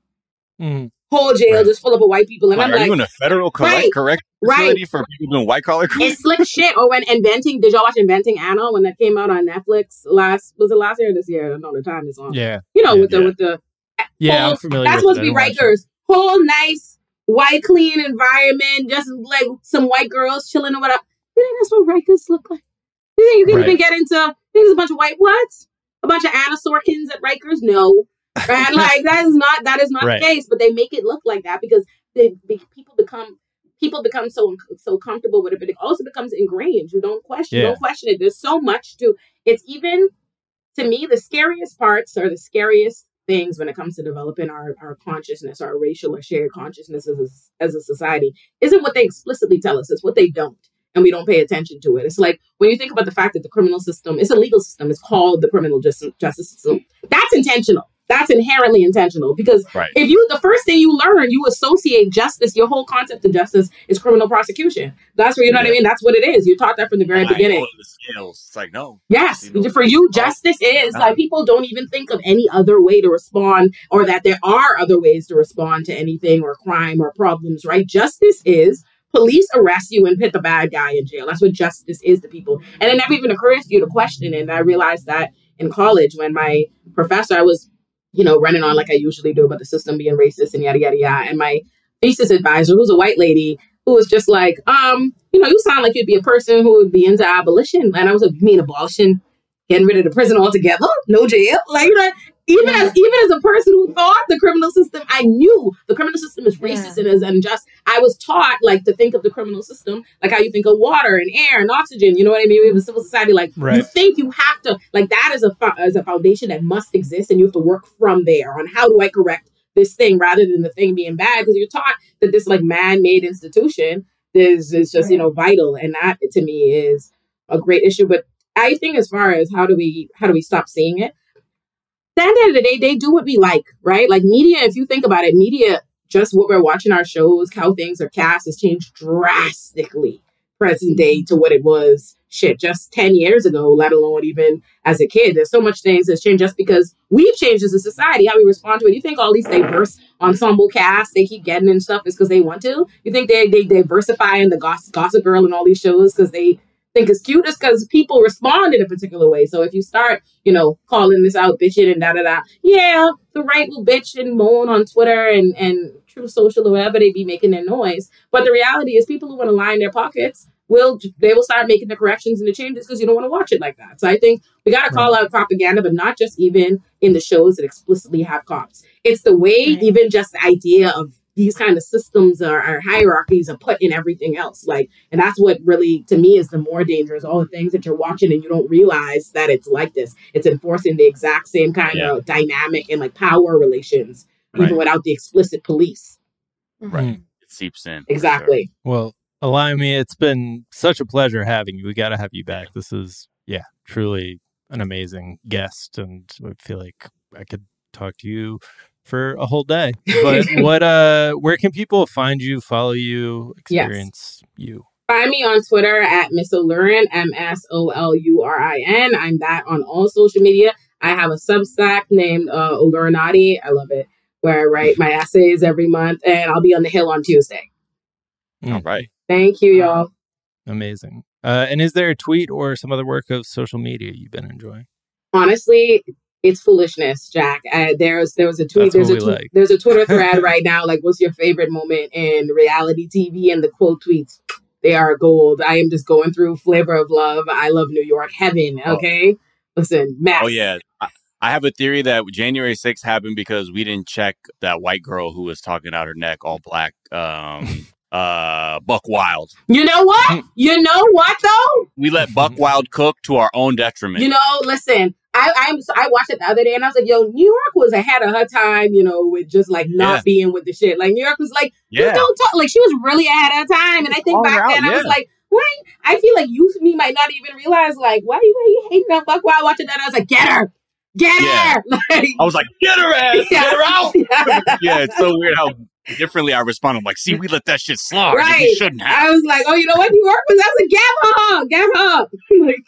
Mhm. Whole jail Right. just full of white people. And Why, I'm are like, you in a federal correct Right, correct right. for people doing white collar crime? it's slick shit. Or when inventing, did y'all watch Inventing Anna when that came out on Netflix last? Was it last year or this year? I don't know. The time is on. Yeah. You know, Yeah. with the Yeah. with the Yeah, whole- I'm familiar That's with supposed it. to be I don't watch Rikers. Whole nice white clean environment, just like some white girls chilling or whatever. You think that's what Rikers look like? You think you can Right. even get into? You there's a bunch of white what? A bunch of Anna Sorokins at Rikers? No. And like that is not that is not Right. the case. But they make it look like that because they, be people become people become so so comfortable with it, but it also becomes ingrained. You don't question, Yeah. don't question it. There's so much to. It's even to me the scariest parts are the scariest things when it comes to developing our, our consciousness, our racial or shared consciousness as a, as a society. Isn't what they explicitly tell us; it's what they don't, and we don't pay attention to it. It's like when you think about the fact that the criminal system, it's a legal system. It's called the criminal justice justice system. That's intentional. That's inherently intentional because Right. if you the first thing you learn, you associate justice. Your whole concept of justice is criminal prosecution. That's where you know what I mean. That's what it is. You taught that from the very High beginning. the scales. It's like no. Yes, You know, for you, justice is Yeah. like people don't even think of any other way to respond, or that there are other ways to respond to anything or crime or problems. Right? Justice is police arrest you and put the bad guy in jail. That's what justice is to people, and it never even occurs to you to question it. And I realized that in college when my professor, I was, you know, running on like I usually do about the system being racist and yada yada yada, and my thesis advisor, who's a white lady, who was just like, um, you know, you sound like you'd be a person who would be into abolition. And I was like, mean abolition? Getting rid of the prison altogether? No jail? Like, you know, even as even as a person who thought the criminal system, I knew the criminal system is racist and is unjust. I was taught like to think of the criminal system like how you think of water and air and oxygen. You know what I mean? We have a civil society like you think you have to like that is a fo- as a foundation that must exist, and you have to work from there on how do I correct this thing rather than the thing being bad because you're taught that this like man-made institution is is just you know vital, and that to me is a great issue. But I think as far as how do we how do we stop seeing it? At the end of the day, they do what we like, right? Like media, if you think about it, media, just what we're watching our shows, how things are cast has changed drastically present mm-hmm. day to what it was shit just 10 years ago, let alone even as a kid. There's so much things that's changed just because we've changed as a society, how we respond to it. You think all these diverse ensemble casts they keep getting and stuff is because they want to? You think they, they diversify in the Gossip, Gossip Girl and all these shows because they think it's cute? It's because people respond in a particular way. So if you start, you know, calling this out, bitching and da da da, yeah, the right will bitch and moan on Twitter and, and Truth Social or whatever they be making their noise. But the reality is people who want to line their pockets will they will start making the corrections and the changes because you don't want to watch it like that. So I think we got to call right. out propaganda, but not just even in the shows that explicitly have cops. It's the way right. even just the idea of these kind of systems or, or, hierarchies are put in everything else. Like, and that's what really to me is the more dangerous. All the things that you're watching and you don't realize that it's like this. It's enforcing the exact same kind yeah. of dynamic and like power relations, right. even without the explicit police. Mm-hmm. Right. Hmm. It seeps in. Exactly. Sure. Well, me. it's been such a pleasure having you. We got to have you back. This is, yeah, truly an amazing guest. And I feel like I could talk to you for a whole day. But what, uh, where can people find you, follow you, experience yes. you? Find me on Twitter at Miss Olurin, M S O L U R I N. I'm that on all social media. I have a Substack named uh, Olurinati. I love it, where I write my essays every month, and I'll be on the Hill on Tuesday. All right. Thank you, y'all. Amazing. Uh, and is there a tweet or some other work of social media you've been enjoying? Honestly, it's foolishness, Jack. Uh, there's there was a tweet. That's there's a tw- like. there's a Twitter thread right now. Like, what's your favorite moment in reality TV? And the quote tweets, they are gold. I am just going through flavor of love. I love New York, heaven. Oh. Okay, oh. listen, Matt. Oh yeah. I have a theory that January 6th happened because we didn't check that white girl who was talking out her neck, all black, um, uh, Buck Wild. You know what? you know what though? We let Buck Wild cook to our own detriment. You know, listen. I I'm I watched it the other day and I was like, yo, New York was ahead of her time, you know, with just like not yeah. being with the shit. Like New York was like, yeah. you don't talk like she was really ahead of her time. And I think back then yeah. I was like, why? I feel like youth me might not even realize like why you, why you hating on Buck Wild watching that. I was like, get her. Get yeah. her! Like, I was like, get her ass! Yeah. Get her out! yeah, it's so weird how differently I respond. I'm like, see, we let that shit slide. Right. We shouldn't have. I was like, oh, you know what? New York was. I was like, get her, get her. like,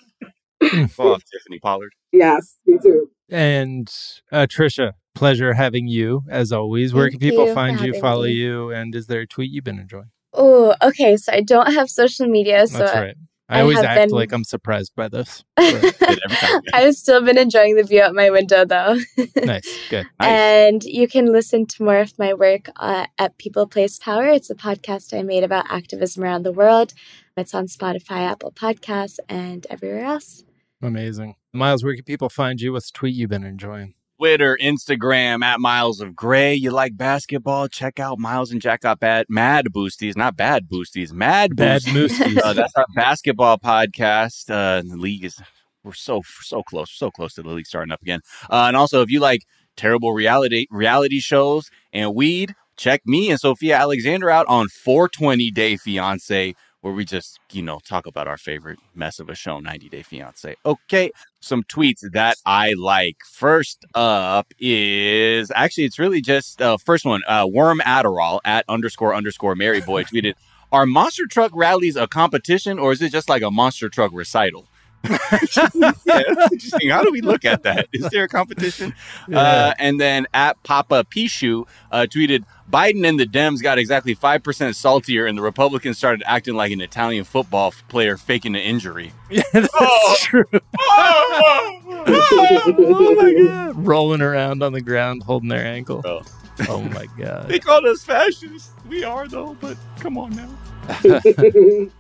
oh, Tiffany Pollard. Yes, me too. And uh, Trisha, pleasure having you as always. Where can people find you, follow me. you, and is there a tweet you've been enjoying? Oh, okay. So I don't have social media, so That's right. I, I always act been... like I'm surprised by this. I've still been enjoying the view out my window, though. nice, good. Nice. And you can listen to more of my work uh, at People Place Power. It's a podcast I made about activism around the world. It's on Spotify, Apple Podcasts, and everywhere else. Amazing. Miles, where can people find you? What's the tweet you've been enjoying? Twitter, Instagram at Miles of Gray. You like basketball? Check out Miles and Jack up at Mad Boosties, not Bad Boosties, Mad Bad Boosties. uh, that's our basketball podcast. Uh, the league is we're so so close, so close to the league starting up again. Uh, and also, if you like terrible reality reality shows and weed, check me and Sophia Alexander out on 420 Day Fiance where we just, you know, talk about our favorite mess of a show, 90 Day Fiance. Okay, some tweets that I like. First up is actually, it's really just uh, first one, uh, Worm Adderall at underscore underscore Mary Boy tweeted, Are monster truck rallies a competition or is it just like a monster truck recital? yeah, that's interesting. How do we look at that? Is there a competition? Yeah. Uh, and then at Papa Pishu uh, tweeted, Biden and the Dems got exactly 5% saltier, and the Republicans started acting like an Italian football player faking an injury. Yeah, that's oh. true. oh, oh, my God. Rolling around on the ground, holding their ankle. Oh, oh my God. They called us fascists. We are, though, but come on now.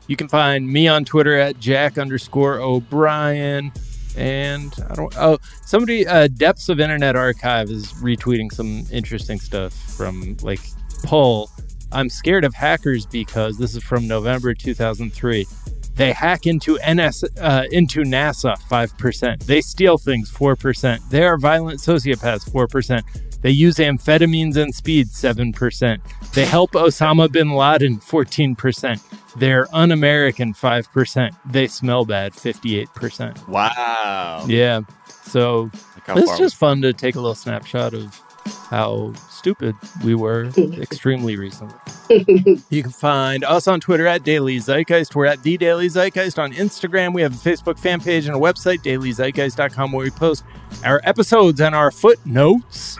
you can find me on Twitter at Jack underscore O'Brien. And I don't, oh, somebody, uh, Depths of Internet Archive is retweeting some interesting stuff from like Pull. I'm scared of hackers because this is from November 2003. They hack into NS uh, into NASA 5%. They steal things 4%. They are violent sociopaths 4%. They use amphetamines and speed 7%. They help Osama bin Laden 14%. They're un American 5%. They smell bad 58%. Wow. Yeah. So it's just fun to take a little snapshot of how stupid we were extremely recently. you can find us on Twitter at Daily Zeitgeist. We're at The Daily Zeitgeist on Instagram. We have a Facebook fan page and a website, dailyzeitgeist.com, where we post our episodes and our footnotes,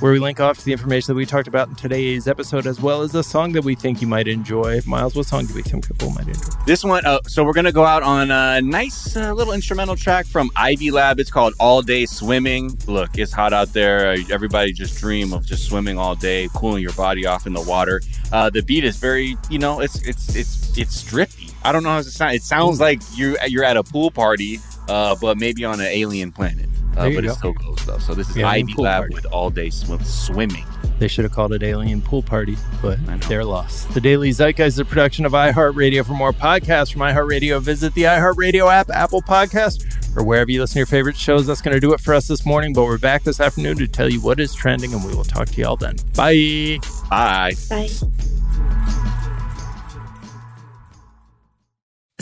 where we link off to the information that we talked about in today's episode, as well as a song that we think you might enjoy. Miles, what song do we think people might enjoy? This one, uh, so we're going to go out on a nice uh, little instrumental track from Ivy Lab. It's called All Day Swimming. Look, it's hot out there. Everybody just dream of just swimming all day, cooling your body off in the water. Uh, the beat is very, you know, it's it's it's it's strippy. I don't know how to sound. It sounds like you're you're at a pool party, uh, but maybe on an alien planet. Uh, but go. it's still close though. So this is Yeah, Ivy Lab party. with all day swim- swimming. They should have called it Alien Pool Party, but they're lost. The Daily Zeitgeist is a production of iHeartRadio. For more podcasts from iHeartRadio, visit the iHeartRadio app, Apple Podcast, or wherever you listen to your favorite shows. That's going to do it for us this morning, but we're back this afternoon to tell you what is trending, and we will talk to you all then. Bye. Bye. Bye.